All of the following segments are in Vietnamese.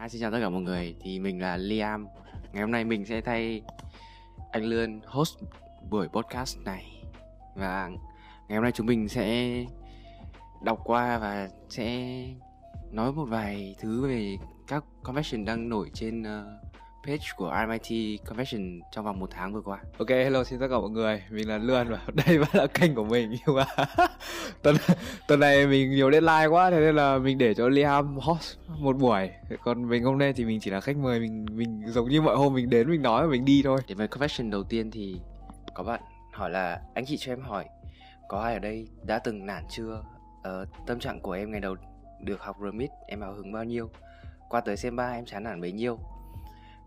Hi, xin chào tất cả mọi người. Thì mình là Liam. Ngày hôm nay mình sẽ thay anh Lươn host buổi podcast này. Và ngày hôm nay chúng mình sẽ đọc qua và sẽ nói một vài thứ về các convention đang nổi trên uh, page của RMIT Convention trong vòng một tháng vừa qua. Ok, hello xin tất cả mọi người, mình là Lươn và đây vẫn là kênh của mình nhưng mà tuần tuần này mình nhiều deadline quá thế nên là mình để cho Liam host một buổi. Còn mình hôm nay thì mình chỉ là khách mời, mình mình giống như mọi hôm mình đến mình nói và mình đi thôi. Đến với convention đầu tiên thì có bạn hỏi là anh chị cho em hỏi có ai ở đây đã từng nản chưa? Ờ, tâm trạng của em ngày đầu được học remit em hào hứng bao nhiêu? Qua tới xem ba em chán nản bấy nhiêu?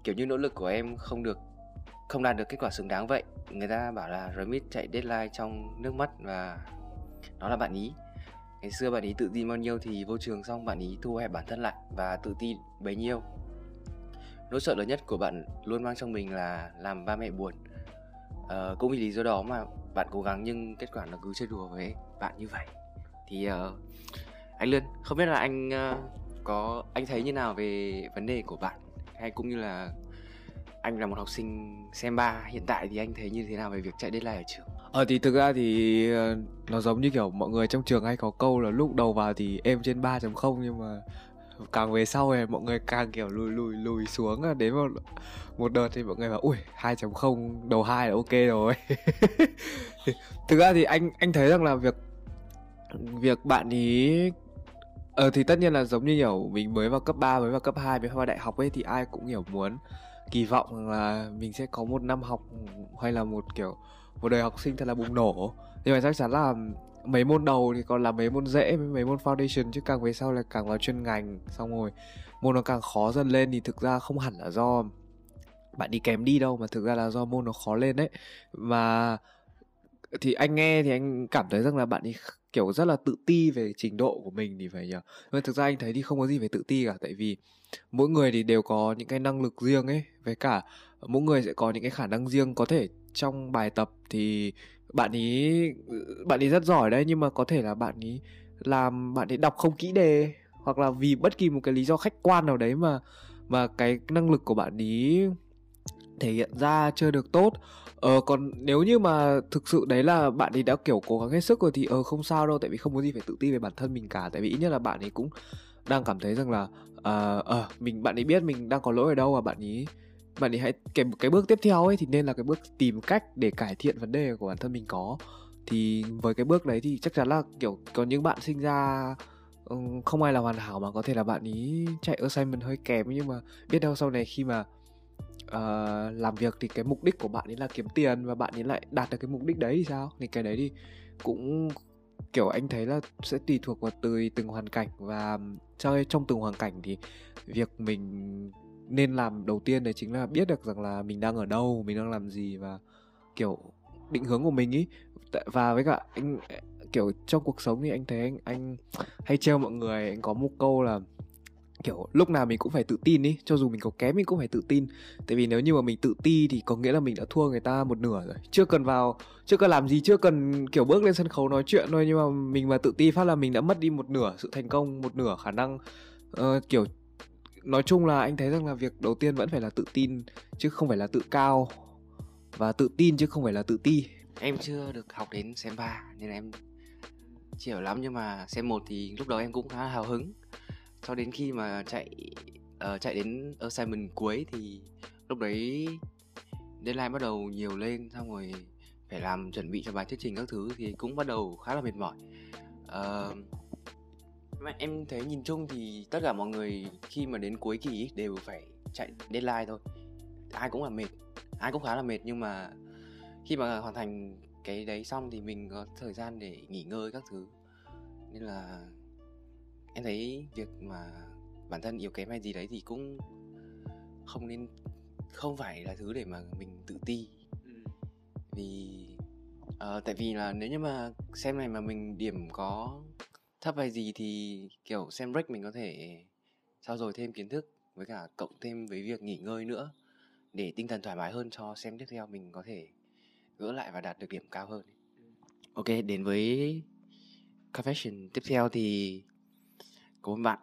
Kiểu như nỗ lực của em không được không đạt được kết quả xứng đáng vậy. Người ta bảo là remit chạy deadline trong nước mắt và đó là bạn ý. Ngày xưa bạn ý tự tin bao nhiêu thì vô trường xong bạn ý thu hẹp bản thân lại và tự tin bấy nhiêu. Nỗi sợ lớn nhất của bạn luôn mang trong mình là làm ba mẹ buồn. Uh, cũng vì lý do đó mà bạn cố gắng nhưng kết quả nó cứ chơi đùa với bạn như vậy. Thì uh, anh lươn không biết là anh uh, có anh thấy như nào về vấn đề của bạn? Hay cũng như là anh là một học sinh xem ba, hiện tại thì anh thấy như thế nào về việc chạy deadline ở trường? Ờ thì thực ra thì ờ, nó giống như kiểu mọi người trong trường hay có câu là lúc đầu vào thì em trên 3.0 nhưng mà càng về sau thì mọi người càng kiểu lùi lùi lùi xuống à. đến một một đợt thì mọi người bảo, ui 2.0 đầu hai là ok rồi. Thực ra thì anh anh thấy rằng là việc việc bạn ý Ờ thì tất nhiên là giống như kiểu mình mới vào cấp 3, mới vào cấp 2, mới vào đại học ấy thì ai cũng hiểu muốn kỳ vọng là mình sẽ có một năm học ừ, hay là một kiểu một đời học sinh thật là bùng nổ. Nhưng mà chắc chắn là mấy môn đầu thì còn là mấy môn dễ mấy môn foundation chứ càng về sau là càng vào chuyên ngành xong rồi môn nó càng khó dần lên thì thực ra không hẳn là do bạn đi kém đi đâu mà thực ra là do môn nó khó lên đấy mà thì anh nghe thì anh cảm thấy rằng là bạn ấy kiểu rất là tự ti về trình độ của mình thì phải nhờ. Nhưng thực ra anh thấy thì không có gì phải tự ti cả, tại vì mỗi người thì đều có những cái năng lực riêng ấy. Với cả mỗi người sẽ có những cái khả năng riêng. Có thể trong bài tập thì bạn ý bạn ý rất giỏi đấy, nhưng mà có thể là bạn ý làm, bạn ấy đọc không kỹ đề, hoặc là vì bất kỳ một cái lý do khách quan nào đấy mà mà cái năng lực của bạn ý thể hiện ra chưa được tốt ờ còn nếu như mà thực sự đấy là bạn ấy đã kiểu cố gắng hết sức rồi thì ờ không sao đâu tại vì không có gì phải tự ti về bản thân mình cả. Tại vì ít nhất là bạn ấy cũng đang cảm thấy rằng là ờ uh, uh, mình bạn ấy biết mình đang có lỗi ở đâu và bạn ấy bạn ấy hãy cái cái bước tiếp theo ấy thì nên là cái bước tìm cách để cải thiện vấn đề của bản thân mình có. Thì với cái bước đấy thì chắc chắn là kiểu có những bạn sinh ra không ai là hoàn hảo mà có thể là bạn ý chạy assignment hơi kém. Nhưng mà biết đâu sau này khi mà uh, làm việc thì cái mục đích của bạn ấy là kiếm tiền và bạn ấy lại đạt được cái mục đích đấy thì sao? Thì cái đấy thì cũng kiểu anh thấy là sẽ tùy thuộc vào từ từng hoàn cảnh và cho trong từng hoàn cảnh thì việc mình nên làm đầu tiên đấy chính là biết được rằng là mình đang ở đâu mình đang làm gì và kiểu định hướng của mình ý. Và với cả anh kiểu trong cuộc sống thì anh thấy anh anh hay trêu mọi người anh có một câu là kiểu lúc nào mình cũng phải tự tin ý cho dù mình có kém mình cũng phải tự tin. Tại vì nếu như mà mình tự ti thì có nghĩa là mình đã thua người ta một nửa rồi. Chưa cần vào chưa cần làm gì chưa cần kiểu bước lên sân khấu nói chuyện thôi nhưng mà mình mà tự ti phát là mình đã mất đi một nửa sự thành công một nửa khả năng. Uh, kiểu nói chung là anh thấy rằng là việc đầu tiên vẫn phải là tự tin chứ không phải là tự cao. Và tự tin chứ không phải là tự ti. Em chưa được học đến xem ba nên em chưa lắm nhưng mà xem một thì lúc đầu em cũng khá hào hứng cho đến khi mà chạy uh, chạy đến assignment cuối thì lúc đấy deadline bắt đầu nhiều lên xong rồi phải làm chuẩn bị cho bài thuyết trình các thứ thì cũng bắt đầu khá là mệt mỏi. Uh, em thấy nhìn chung thì tất cả mọi người khi mà đến cuối kỳ đều phải chạy deadline thôi. Ai cũng là mệt ai cũng khá là mệt nhưng mà khi mà hoàn thành cái đấy xong thì mình có thời gian để nghỉ ngơi các thứ. Nên là em thấy việc mà bản thân yếu kém hay gì đấy thì cũng không nên không phải là thứ để mà mình tự ti ừ. vì uh, tại vì là nếu như mà xem này mà mình điểm có thấp hay gì thì kiểu xem break mình có thể trao dồi thêm kiến thức với cả cộng thêm với việc nghỉ ngơi nữa để tinh thần thoải mái hơn cho xem tiếp theo mình có thể gỡ lại và đạt được điểm cao hơn ừ. ok đến với confession tiếp theo thì có một bạn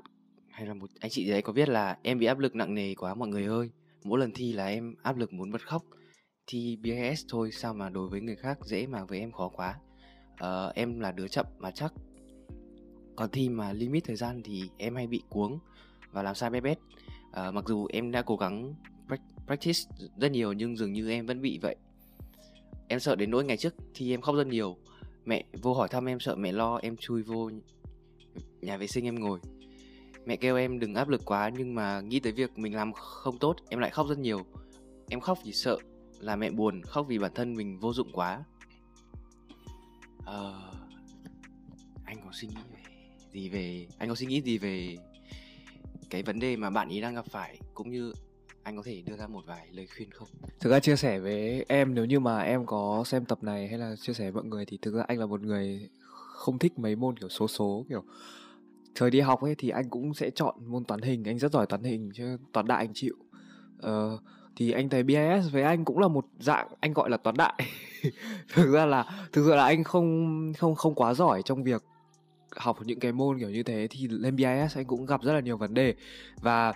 hay là một anh chị gì đấy có viết là em bị áp lực nặng nề quá mọi người ơi mỗi lần thi là em áp lực muốn bật khóc. Thi BAS thôi sao mà đối với người khác dễ mà với em khó quá. Uh, em là đứa chậm mà chắc. Còn thi mà limit thời gian thì em hay bị cuống và làm sai bé bét. Uh, mặc dù em đã cố gắng practice rất nhiều nhưng dường như em vẫn bị vậy. Em sợ đến nỗi ngày trước thì em khóc rất nhiều. Mẹ vô hỏi thăm em sợ mẹ lo em chui vô nhà vệ sinh em ngồi. Mẹ kêu em đừng áp lực quá nhưng mà nghĩ tới việc mình làm không tốt em lại khóc rất nhiều. Em khóc vì sợ là mẹ buồn khóc vì bản thân mình vô dụng quá. À, anh có suy nghĩ về gì về anh có suy nghĩ gì về cái vấn đề mà bạn ý đang gặp phải cũng như anh có thể đưa ra một vài lời khuyên không? Thực ra chia sẻ với em nếu như mà em có xem tập này hay là chia sẻ với mọi người thì thực ra anh là một người không thích mấy môn kiểu số số kiểu thời đi học ấy thì anh cũng sẽ chọn môn toán hình anh rất giỏi toán hình chứ toán đại anh chịu. Ờ, thì anh thấy BIS với anh cũng là một dạng anh gọi là toán đại. Thực ra là thực sự là anh không không không quá giỏi trong việc học những cái môn kiểu như thế thì lên BIS anh cũng gặp rất là nhiều vấn đề. Và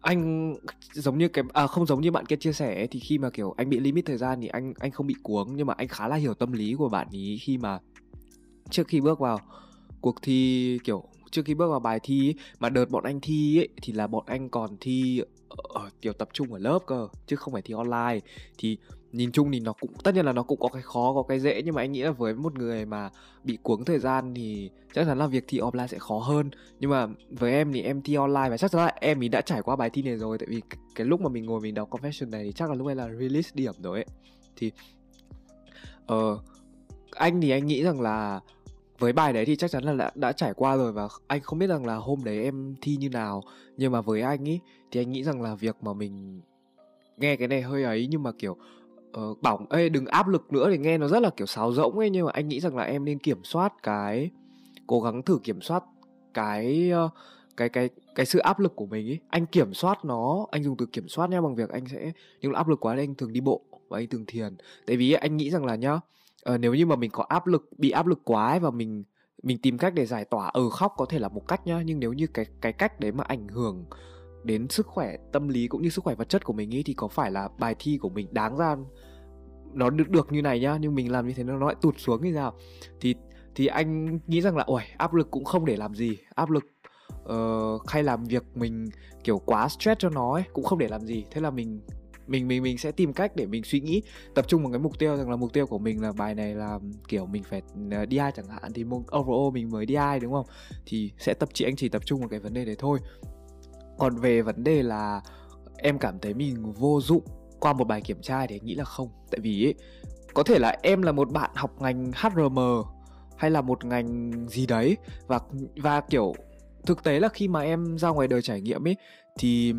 anh giống như cái à không giống như bạn kia chia sẻ ấy, thì khi mà kiểu anh bị limit thời gian thì anh anh không bị cuống nhưng mà anh khá là hiểu tâm lý của bạn ý khi mà trước khi bước vào cuộc thi kiểu trước khi bước vào bài thi ấy, mà đợt bọn anh thi ấy, thì là bọn anh còn thi ở kiểu tập trung ở lớp cơ chứ không phải thi online. Thì nhìn chung thì nó cũng tất nhiên là nó cũng có cái khó có cái dễ nhưng mà anh nghĩ là với một người mà bị cuống thời gian thì chắc chắn là việc thi offline sẽ khó hơn. Nhưng mà với em thì em thi online và chắc chắn là em ý đã trải qua bài thi này rồi tại vì cái lúc mà mình ngồi mình đọc confession này thì chắc là lúc ấy là release điểm rồi ấy. Thì ờ uh, anh thì anh nghĩ rằng là với bài đấy thì chắc chắn là đã, đã trải qua rồi và anh không biết rằng là hôm đấy em thi như nào. Nhưng mà với anh ý thì anh nghĩ rằng là việc mà mình nghe cái này hơi ấy nhưng mà kiểu uh, bảo ê đừng áp lực nữa thì nghe nó rất là kiểu sáo rỗng ấy. Nhưng mà anh nghĩ rằng là em nên kiểm soát cái cố gắng thử kiểm soát cái uh, cái cái cái sự áp lực của mình ấy anh kiểm soát nó anh dùng từ kiểm soát nha bằng việc anh sẽ nhưng áp lực quá thì anh thường đi bộ và anh thường thiền. Tại vì anh nghĩ rằng là nhá uh, nếu như mà mình có áp lực bị áp lực quá ấy và mình mình tìm cách để giải tỏa ở ừ, khóc có thể là một cách nhá nhưng nếu như cái cái cách đấy mà ảnh hưởng đến sức khỏe tâm lý cũng như sức khỏe vật chất của mình ấy thì có phải là bài thi của mình đáng ra nó được được như này nhá nhưng mình làm như thế nó lại tụt xuống như sao? Thì thì anh nghĩ rằng là ôi áp lực cũng không để làm gì áp lực uh, hay làm việc mình kiểu quá stress cho nó ấy cũng không để làm gì. Thế là mình mình mình mình sẽ tìm cách để mình suy nghĩ tập trung vào cái mục tiêu rằng là mục tiêu của mình là bài này là kiểu mình phải di đi ai chẳng hạn thì overall mình mới đi ai đúng không? Thì sẽ tập chị anh chỉ tập trung vào cái vấn đề đấy thôi. Còn về vấn đề là em cảm thấy mình vô dụng qua một bài kiểm tra thì anh nghĩ là không. Tại vì ấy, có thể là em là một bạn học ngành HRM hay là một ngành gì đấy và và kiểu thực tế là khi mà em ra ngoài đời trải nghiệm ấy thì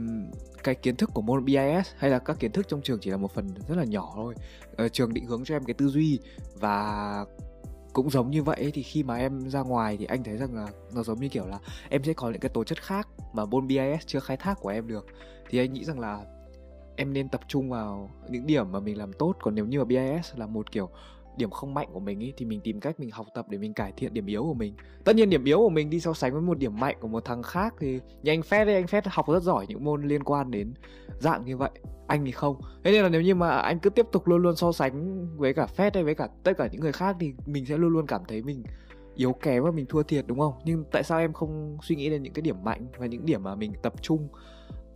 cái kiến thức của môn BIS hay là các kiến thức trong trường chỉ là một phần rất là nhỏ thôi. Ờ, trường định hướng cho em cái tư duy và cũng giống như vậy thì khi mà em ra ngoài thì anh thấy rằng là nó giống như kiểu là em sẽ có những cái tố chất khác mà môn BIS chưa khai thác của em được. Thì anh nghĩ rằng là em nên tập trung vào những điểm mà mình làm tốt. Còn nếu như mà BIS là một kiểu điểm không mạnh của mình ý, thì mình tìm cách mình học tập để mình cải thiện điểm yếu của mình. Tất nhiên điểm yếu của mình đi so sánh với một điểm mạnh của một thằng khác thì như anh Phép ấy anh Phép học rất giỏi những môn liên quan đến dạng như vậy. Anh thì không. Thế nên là nếu như mà anh cứ tiếp tục luôn luôn so sánh với cả Phép hay với cả tất cả những người khác thì mình sẽ luôn luôn cảm thấy mình yếu kém và mình thua thiệt đúng không? Nhưng tại sao em không suy nghĩ đến những cái điểm mạnh và những điểm mà mình tập trung?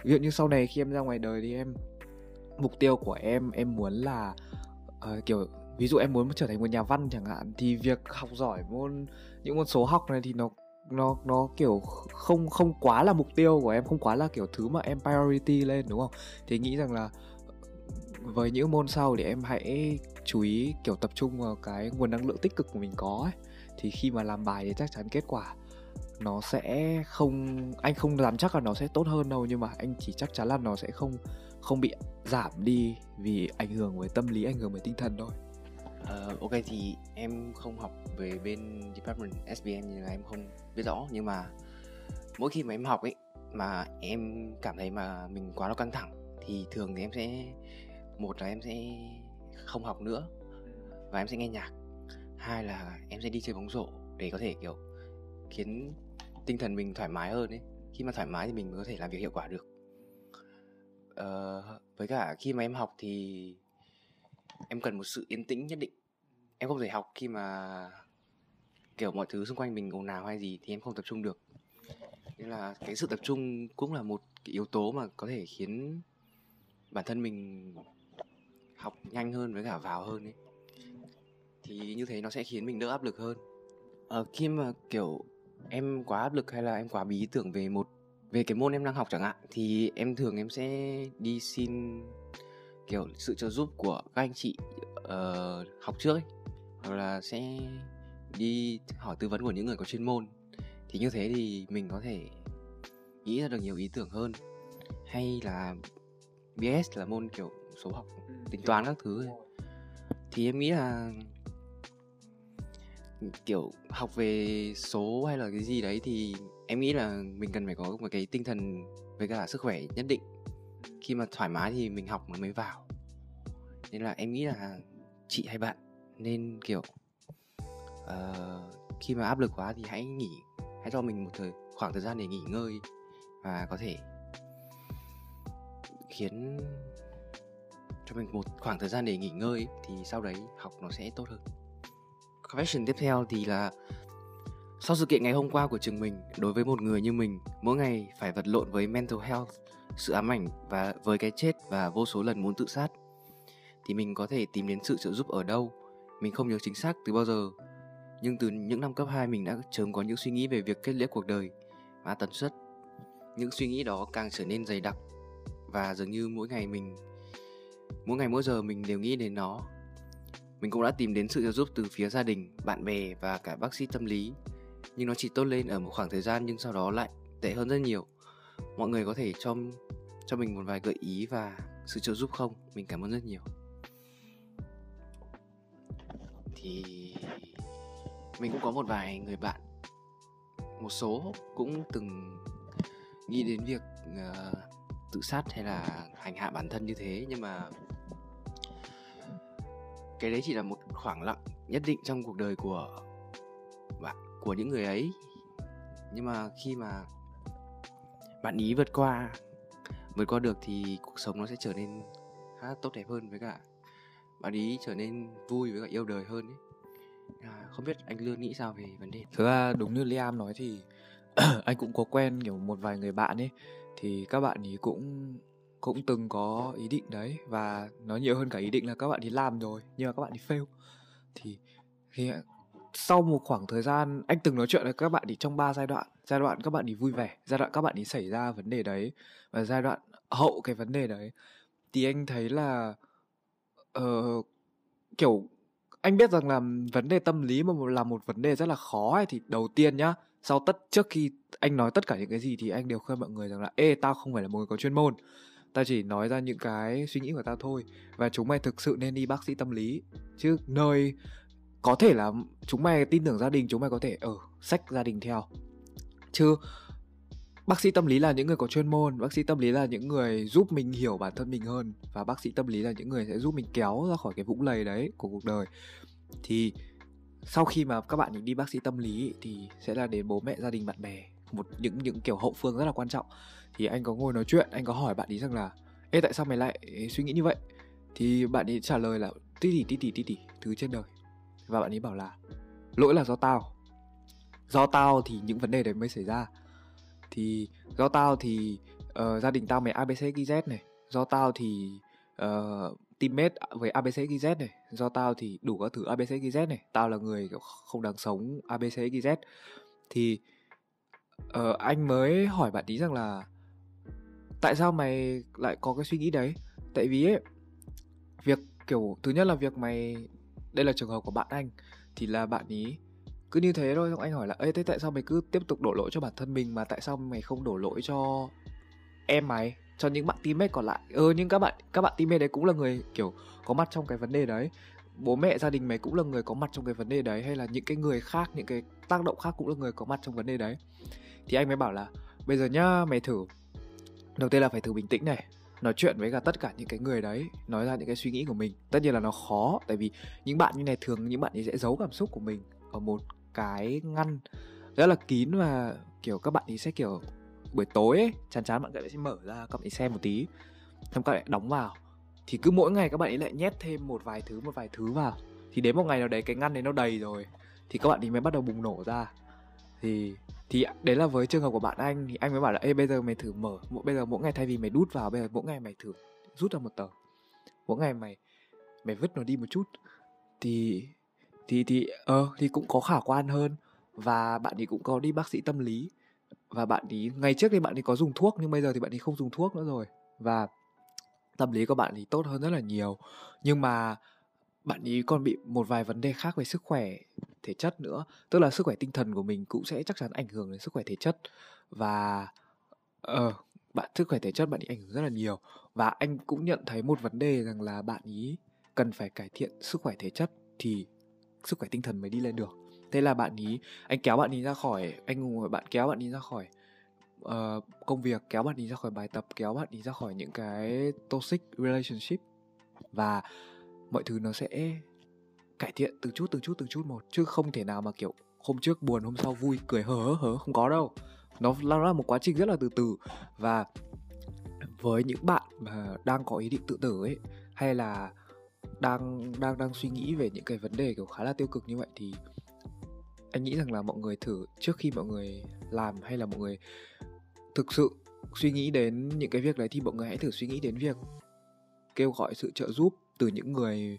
Ví dụ như sau này khi em ra ngoài đời thì em mục tiêu của em em muốn là uh, kiểu ví dụ em muốn trở thành một nhà văn chẳng hạn, thì việc học giỏi môn, những môn số học này thì nó nó nó kiểu không không quá là mục tiêu của em, không quá là kiểu thứ mà em priority lên, đúng không? Thì nghĩ rằng là với những môn sau thì em hãy chú ý kiểu tập trung vào cái nguồn năng lượng tích cực của mình có ấy. Thì khi mà làm bài thì chắc chắn kết quả nó sẽ không, anh không dám chắc là nó sẽ tốt hơn đâu, nhưng mà anh chỉ chắc chắn là nó sẽ không không bị giảm đi vì ảnh hưởng với tâm lý, ảnh hưởng với tinh thần thôi. Uh, ok thì em không học về bên department SBM nên là em không biết rõ nhưng mà mỗi khi mà em học ấy mà em cảm thấy mà mình quá là căng thẳng thì thường thì em sẽ một là em sẽ không học nữa và em sẽ nghe nhạc. Hai là em sẽ đi chơi bóng rổ để có thể kiểu khiến tinh thần mình thoải mái hơn ấy. Khi mà thoải mái thì mình mới có thể làm việc hiệu quả được. Uh, với cả khi mà em học thì em cần một sự yên tĩnh nhất định. Em không thể học khi mà kiểu mọi thứ xung quanh mình ồn ào hay gì thì em không tập trung được. Nên là cái sự tập trung cũng là một cái yếu tố mà có thể khiến bản thân mình học nhanh hơn với cả vào hơn ấy. Thì như thế nó sẽ khiến mình đỡ áp lực hơn. Ờ, khi mà kiểu em quá áp lực hay là em quá bí tưởng về một về cái môn em đang học chẳng hạn thì em thường em sẽ đi xin kiểu sự trợ giúp của các anh chị uh, học trước ấy. Hoặc là sẽ đi hỏi tư vấn của những người có chuyên môn. Thì như thế thì mình có thể nghĩ ra được nhiều ý tưởng hơn. Hay là BS là môn kiểu số học ừ, tính toán các thứ ấy. thì em nghĩ là kiểu học về số hay là cái gì đấy thì em nghĩ là mình cần phải có một cái tinh thần với cả sức khỏe nhất định khi mà thoải mái thì mình học mới vào. Nên là em nghĩ là chị hay bạn nên kiểu uh, khi mà áp lực quá thì hãy nghỉ hãy cho mình một thời khoảng thời gian để nghỉ ngơi và có thể khiến cho mình một khoảng thời gian để nghỉ ngơi thì sau đấy học nó sẽ tốt hơn. Question tiếp theo thì là sau sự kiện ngày hôm qua của trường mình, đối với một người như mình, mỗi ngày phải vật lộn với mental health, sự ám ảnh và với cái chết và vô số lần muốn tự sát. Thì mình có thể tìm đến sự trợ giúp ở đâu? Mình không nhớ chính xác từ bao giờ. Nhưng từ những năm cấp 2 mình đã chớm có những suy nghĩ về việc kết liễu cuộc đời và tần suất. Những suy nghĩ đó càng trở nên dày đặc và dường như mỗi ngày mình, mỗi ngày mỗi giờ mình đều nghĩ đến nó. Mình cũng đã tìm đến sự trợ giúp từ phía gia đình, bạn bè và cả bác sĩ tâm lý nhưng nó chỉ tốt lên ở một khoảng thời gian nhưng sau đó lại tệ hơn rất nhiều. Mọi người có thể cho cho mình một vài gợi ý và sự trợ giúp không? Mình cảm ơn rất nhiều. Thì mình cũng có một vài người bạn. Một số cũng từng nghĩ đến việc uh, tự sát hay là hành hạ bản thân như thế. Nhưng mà cái đấy chỉ là một khoảng lặng nhất định trong cuộc đời của của những người ấy. Nhưng mà khi mà bạn ý vượt qua vượt qua được thì cuộc sống nó sẽ trở nên khá tốt đẹp hơn với cả bạn ý trở nên vui với cả yêu đời hơn ấy. À, không biết anh lương nghĩ sao về vấn đề thực ra đúng như liam nói thì anh cũng có quen kiểu một vài người bạn ấy. Thì các bạn ý cũng cũng từng có ý định đấy. Và nó nhiều hơn cả ý định là các bạn đi làm rồi nhưng mà các bạn đi fail. Thì khi sau một khoảng thời gian anh từng nói chuyện với các bạn thì trong ba giai đoạn. Giai đoạn các bạn đi vui vẻ giai đoạn các bạn đi xảy ra vấn đề đấy và giai đoạn hậu cái vấn đề đấy. Thì anh thấy là uh, kiểu anh biết rằng là vấn đề tâm lý mà là một vấn đề rất là khó ấy, thì đầu tiên nhá sau tất trước khi anh nói tất cả những cái gì thì anh đều khuyên mọi người rằng là ê tao không phải là một người có chuyên môn. Tao chỉ nói ra những cái suy nghĩ của tao thôi và chúng mày thực sự nên đi bác sĩ tâm lý. Chứ nơi có thể là chúng mày tin tưởng gia đình chúng mày có thể ờ, ở ừ, sách gia đình theo. Chứ bác sĩ tâm lý là những người có chuyên môn bác sĩ tâm lý là những người giúp mình hiểu bản thân mình hơn và bác sĩ tâm lý là những người sẽ giúp mình kéo ra khỏi cái vũng lầy đấy của cuộc đời. Thì sau khi mà các bạn đi bác sĩ tâm lý thì sẽ là đến bố mẹ gia đình bạn bè một những những kiểu hậu phương rất là quan trọng. Thì anh có ngồi nói chuyện anh có hỏi bạn ý rằng là ê tại sao mày lại suy nghĩ như vậy? Thì bạn ấy trả lời là tí tỉ tí tỉ tí tỉ thứ trên đời và bạn ấy bảo là lỗi là do tao. Do tao thì những vấn đề đấy mới xảy ra. Thì do tao thì uh, gia đình tao mày abc gz này. Do tao thì uh, teammate với abc gz này. Do tao thì đủ các thứ abc gz này. Tao là người không đáng sống abc gz thì uh, anh mới hỏi bạn ý rằng là tại sao mày lại có cái suy nghĩ đấy? Tại vì ấy việc kiểu thứ nhất là việc mày đây là trường hợp của bạn anh. Thì là bạn ý. Cứ như thế thôi, xong anh hỏi là, ê, thế tại sao mày cứ tiếp tục đổ lỗi cho bản thân mình mà tại sao mày không đổ lỗi cho em mày, cho những bạn teammate còn lại? Ừ nhưng các bạn các bạn teammate đấy cũng là người, kiểu, có mặt trong cái vấn đề đấy. Bố mẹ gia đình mày cũng là người có mặt trong cái vấn đề đấy, hay là những cái người khác, những cái tác động khác cũng là người có mặt trong vấn đề đấy. Thì anh mới bảo là, bây giờ nhá, mày thử. Đầu tiên là phải thử bình tĩnh này nói chuyện với cả tất cả những cái người đấy nói ra những cái suy nghĩ của mình. Tất nhiên là nó khó tại vì những bạn như này thường những bạn ấy sẽ giấu cảm xúc của mình ở một cái ngăn rất là kín và kiểu các bạn ấy sẽ kiểu buổi tối ấy, chán chán bạn sẽ mở ra các bạn xem một tí xong các bạn đóng vào. Thì cứ mỗi ngày các bạn ấy lại nhét thêm một vài thứ một vài thứ vào. Thì đến một ngày nào đấy cái ngăn đấy nó đầy rồi thì các bạn ấy mới bắt đầu bùng nổ ra. Thì thì đấy là với trường hợp của bạn anh, thì anh mới bảo là, ê, bây giờ mày thử mở bây giờ mỗi ngày thay vì mày đút vào, bây giờ mỗi ngày mày thử rút ra một tờ, mỗi ngày mày mày vứt nó đi một chút. Thì thì thì ờ thì cũng có khả quan hơn và bạn ấy cũng có đi bác sĩ tâm lý và bạn ấy ngày trước thì bạn ấy có dùng thuốc nhưng bây giờ thì bạn ấy không dùng thuốc nữa rồi và tâm lý của bạn thì tốt hơn rất là nhiều. Nhưng mà bạn ấy còn bị một vài vấn đề khác về sức khỏe thể chất nữa. Tức là sức khỏe tinh thần của mình cũng sẽ chắc chắn ảnh hưởng đến sức khỏe thể chất. Và ờ uh, bạn sức khỏe thể chất bạn ấy ảnh hưởng rất là nhiều. Và anh cũng nhận thấy một vấn đề rằng là bạn ý cần phải cải thiện sức khỏe thể chất thì sức khỏe tinh thần mới đi lên được. Thế là bạn ý anh kéo bạn ý ra khỏi anh ngồi bạn kéo bạn ý ra khỏi uh, công việc kéo bạn ý ra khỏi bài tập kéo bạn ý ra khỏi những cái toxic relationship. Và mọi thứ nó sẽ cải thiện từ chút từ chút từ chút một. Chứ không thể nào mà, kiểu, hôm trước buồn, hôm sau vui, cười hớ hớ hớ, không có đâu. Nó là một quá trình rất là từ từ. Và với những bạn mà đang có ý định tự tử ấy, hay là đang đang đang suy nghĩ về những cái vấn đề, kiểu, khá là tiêu cực như vậy, thì anh nghĩ rằng là mọi người thử, trước khi mọi người làm hay là mọi người thực sự suy nghĩ đến những cái việc đấy, thì mọi người hãy thử suy nghĩ đến việc kêu gọi sự trợ giúp từ những người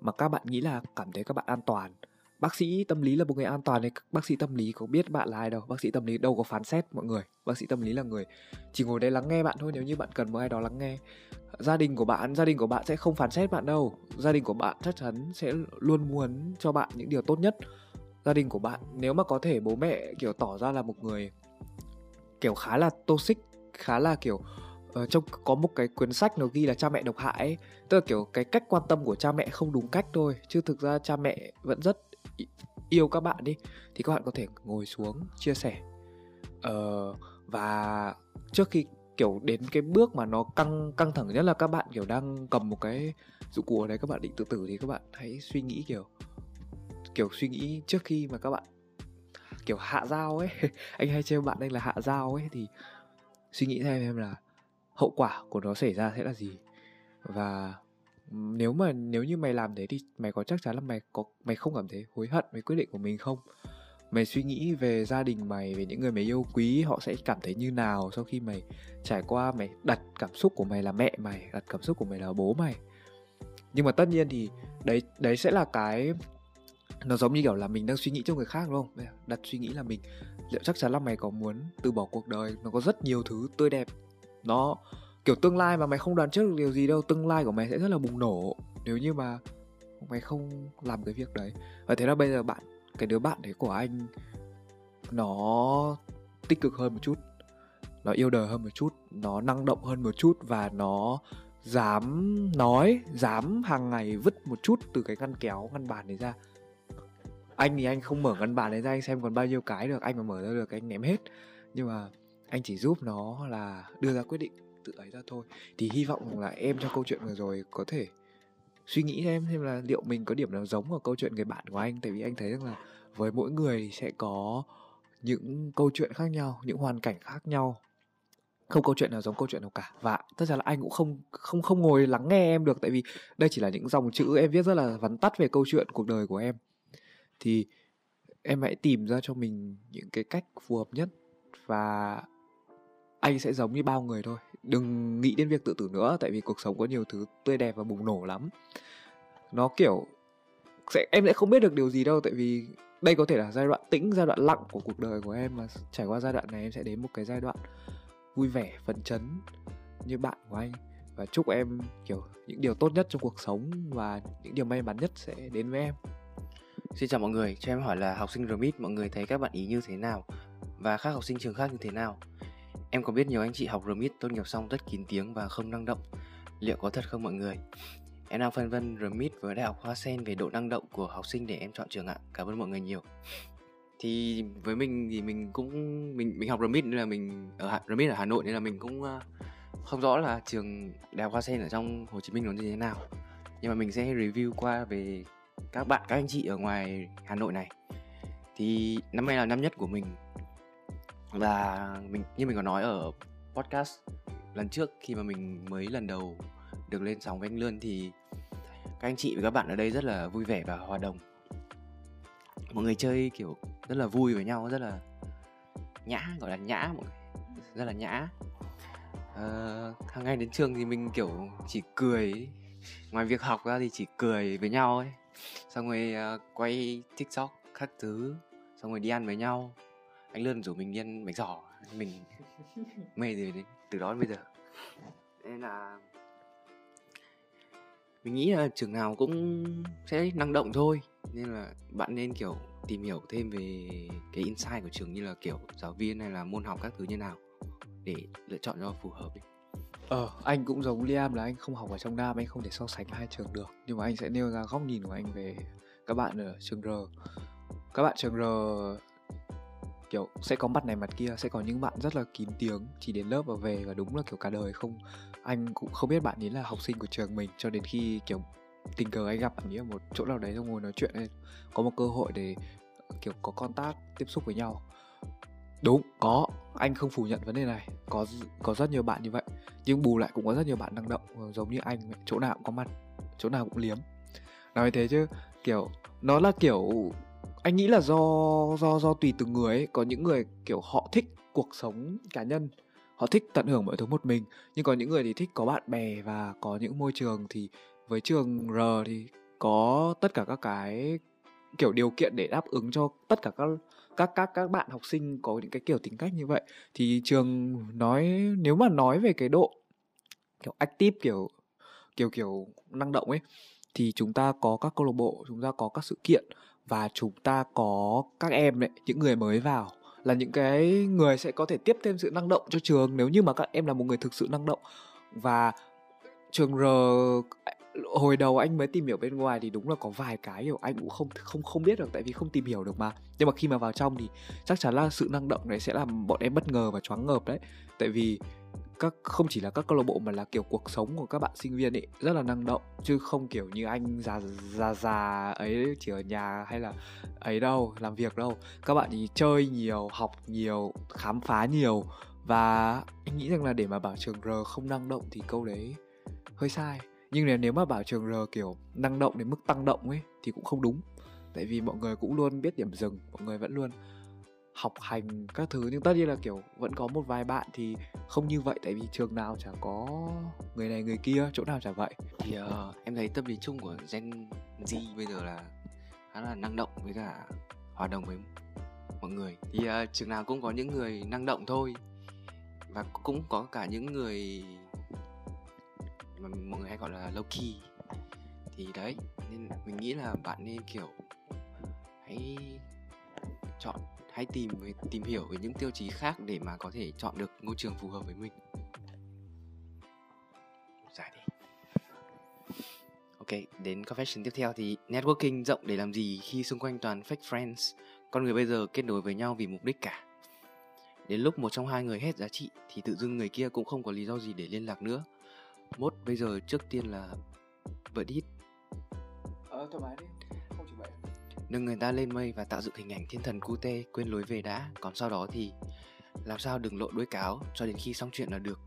mà các bạn nghĩ là cảm thấy các bạn an toàn. Bác sĩ tâm lý là một người an toàn đấy. Bác sĩ tâm lý có biết bạn là ai đâu. Bác sĩ tâm lý đâu có phán xét mọi người. Bác sĩ tâm lý là người chỉ ngồi đây lắng nghe bạn thôi. Nếu như bạn cần một ai đó lắng nghe gia đình của bạn gia đình của bạn sẽ không phán xét bạn đâu. Gia đình của bạn chắc chắn sẽ luôn muốn cho bạn những điều tốt nhất. Gia đình của bạn nếu mà có thể bố mẹ kiểu tỏ ra là một người kiểu khá là toxic khá là kiểu uh, trong có một cái cuốn sách nó ghi là cha mẹ độc hại ấy tức là kiểu cái cách quan tâm của cha mẹ không đúng cách thôi chứ thực ra cha mẹ vẫn rất yêu các bạn đi. Thì các bạn có thể ngồi xuống chia sẻ. Ờ, và trước khi kiểu đến cái bước mà nó căng căng thẳng nhất là các bạn kiểu đang cầm một cái dụng cụ ở đấy các bạn định tự tử thì các bạn hãy suy nghĩ kiểu kiểu suy nghĩ trước khi mà các bạn kiểu hạ dao ấy. Anh hay trêu bạn đây là hạ dao ấy thì suy nghĩ thêm em là hậu quả của nó xảy ra sẽ là gì và nếu mà, nếu như mày làm thế thì mày có chắc chắn là mày có, mày không cảm thấy hối hận với quyết định của mình không? Mày suy nghĩ về gia đình mày, về những người mày yêu quý, họ sẽ cảm thấy như nào sau khi mày trải qua, mày đặt cảm xúc của mày là mẹ mày, đặt cảm xúc của mày là bố mày? Nhưng mà tất nhiên thì đấy đấy sẽ là cái, nó giống như kiểu là mình đang suy nghĩ cho người khác, đúng không? Đặt suy nghĩ là mình liệu chắc chắn là mày có muốn từ bỏ cuộc đời, nó có rất nhiều thứ tươi đẹp, nó kiểu tương lai mà mày không đoán trước được điều gì đâu, tương lai của mày sẽ rất là bùng nổ. Nếu như mà mày không làm cái việc đấy. Và thế là bây giờ bạn, cái đứa bạn đấy của anh, nó tích cực hơn một chút, nó yêu đời hơn một chút, nó năng động hơn một chút và nó dám nói, dám hàng ngày vứt một chút từ cái ngăn kéo, ngăn bàn đấy ra. Anh thì anh không mở ngăn bàn đấy ra, anh xem còn bao nhiêu cái được, anh mà mở ra được anh ném hết. Nhưng mà anh chỉ giúp nó là đưa ra quyết định tự ấy ra thôi. Thì hy vọng là em trong câu chuyện vừa rồi có thể suy nghĩ em xem là liệu mình có điểm nào giống ở câu chuyện người bạn của anh. Tại vì anh thấy rằng là với mỗi người sẽ có những câu chuyện khác nhau, những hoàn cảnh khác nhau. Không câu chuyện nào giống câu chuyện nào cả. Và tất nhiên là anh cũng không không không ngồi lắng nghe em được. Tại vì đây chỉ là những dòng chữ em viết rất là vắn tắt về câu chuyện cuộc đời của em. Thì em hãy tìm ra cho mình những cái cách phù hợp nhất và anh sẽ giống như bao người thôi đừng nghĩ đến việc tự tử nữa tại vì cuộc sống có nhiều thứ tươi đẹp và bùng nổ lắm. Nó kiểu sẽ em sẽ không biết được điều gì đâu tại vì đây có thể là giai đoạn tĩnh giai đoạn lặng của cuộc đời của em mà trải qua giai đoạn này em sẽ đến một cái giai đoạn vui vẻ phấn chấn như bạn của anh. Và chúc em kiểu những điều tốt nhất trong cuộc sống và những điều may mắn nhất sẽ đến với em. Xin chào mọi người, cho em hỏi là học sinh RMIT mọi người thấy các bạn ý như thế nào? Và các học sinh trường khác như thế nào? Em có biết nhiều anh chị học RMIT tốt nghiệp xong rất kín tiếng và không năng động. Liệu có thật không mọi người? Em đang phân vân RMIT với Đại học Hoa Sen về độ năng động của học sinh để em chọn trường ạ. Cảm ơn mọi người nhiều. Thì với mình thì mình cũng, mình mình học RMIT nên là mình ở RMIT ở Hà Nội nên là mình cũng ờ, không rõ là trường Đại học Hoa Sen ở trong Hồ Chí Minh nó như thế nào. Nhưng mà mình sẽ review qua về các bạn, các anh chị ở ngoài Hà Nội này thì năm nay là năm nhất của mình và mình như mình có nói ở podcast lần trước khi mà mình mới lần đầu được lên sóng với anh Lươn thì các anh chị và các bạn ở đây rất là vui vẻ và hòa đồng. Mọi người chơi kiểu rất là vui với nhau rất là nhã gọi là nhã mọi người rất là nhã. À, hàng ngày đến trường thì mình kiểu chỉ cười ngoài việc học ra thì chỉ cười với nhau ấy. Xong rồi uh, quay tiktok các thứ xong rồi đi ăn với nhau anh lươn rủ mình đi ăn bánh giò mình mê từ đến từ đó đến bây giờ nên là mình nghĩ là trường nào cũng sẽ năng động thôi nên là bạn nên kiểu tìm hiểu thêm về cái insight của trường như là kiểu giáo viên hay là môn học các thứ như nào để lựa chọn cho phù hợp ấy. Ờ, anh cũng giống Liam là anh không học ở trong Nam, anh không thể so sánh hai trường được. Nhưng mà anh sẽ nêu ra góc nhìn của anh về các bạn ở trường R. Các bạn trường R kiểu sẽ có mặt này mặt kia sẽ có những bạn rất là kín tiếng chỉ đến lớp và về và đúng là kiểu cả đời không anh cũng không biết bạn ấy là học sinh của trường mình cho đến khi kiểu tình cờ anh gặp bạn ấy ở một chỗ nào đấy xong ngồi nói chuyện ấy, có một cơ hội để kiểu có contact tiếp xúc với nhau. Đúng có anh không phủ nhận vấn đề này có có rất nhiều bạn như vậy nhưng bù lại cũng có rất nhiều bạn năng động ờ, giống như anh chỗ nào cũng có mặt chỗ nào cũng liếm. Nói thế chứ kiểu nó là kiểu anh nghĩ là do do do tùy từng người ấy. Có những người, kiểu, họ thích cuộc sống cá nhân, họ thích tận hưởng mọi thứ một mình. Nhưng có những người thì thích có bạn bè và có những môi trường. Thì với trường R thì có tất cả các cái, kiểu, điều kiện để đáp ứng cho tất cả các các các các bạn học sinh có những cái kiểu tính cách như vậy. Thì trường nói, nếu mà nói về cái độ, kiểu, active, kiểu kiểu kiểu, năng động ấy, thì chúng ta có các câu lạc bộ, chúng ta có các sự kiện và chúng ta có các em đấy những người mới vào, là những cái người sẽ có thể tiếp thêm sự năng động cho trường nếu như mà các em là một người thực sự năng động. Và trường R, hồi đầu anh mới tìm hiểu bên ngoài thì đúng là có vài cái kiểu anh cũng không không không biết được, tại vì không tìm hiểu được mà. Nhưng mà khi mà vào trong thì chắc chắn là sự năng động này sẽ làm bọn em bất ngờ và choáng ngợp đấy. Tại vì các, không chỉ là các câu lạc bộ mà là, kiểu, cuộc sống của các bạn sinh viên ấy, rất là năng động. Chứ không kiểu như anh già già già ấy chỉ ở nhà hay là ấy đâu, làm việc đâu. Các bạn ý chơi nhiều, học nhiều, khám phá nhiều. Và anh nghĩ rằng là để mà bảo trường R không năng động thì câu đấy hơi sai. Nhưng nếu nếu mà bảo trường R kiểu năng động đến mức tăng động ấy, thì cũng không đúng. Tại vì mọi người cũng luôn biết điểm dừng, mọi người vẫn luôn học hành các thứ. Nhưng tất nhiên là kiểu vẫn có một vài bạn thì không như vậy tại vì trường nào chả có người này người kia chỗ nào chả vậy. Thì uh, em thấy tâm lý chung của Gen Z bây giờ là khá là năng động với cả hòa đồng với mọi người. Thì uh, trường nào cũng có những người năng động thôi. Và cũng có cả những người mà mọi người hay gọi là low key. Thì đấy nên mình nghĩ là bạn nên kiểu hãy chọn hãy tìm tìm hiểu về những tiêu chí khác để mà có thể chọn được ngôi trường phù hợp với mình. Giải đi. Ok, đến confession tiếp theo thì networking rộng để làm gì khi xung quanh toàn fake friends? Con người bây giờ kết nối với nhau vì mục đích cả. Đến lúc một trong hai người hết giá trị thì tự dưng người kia cũng không có lý do gì để liên lạc nữa. Mốt bây giờ trước tiên là vợ đít ờ thoải mái đi. Không chỉ vậy nâng người ta lên mây và tạo dựng hình ảnh thiên thần cute quên lối về đã. Còn sau đó thì làm sao đừng lộ đuôi cáo cho đến khi xong chuyện là được.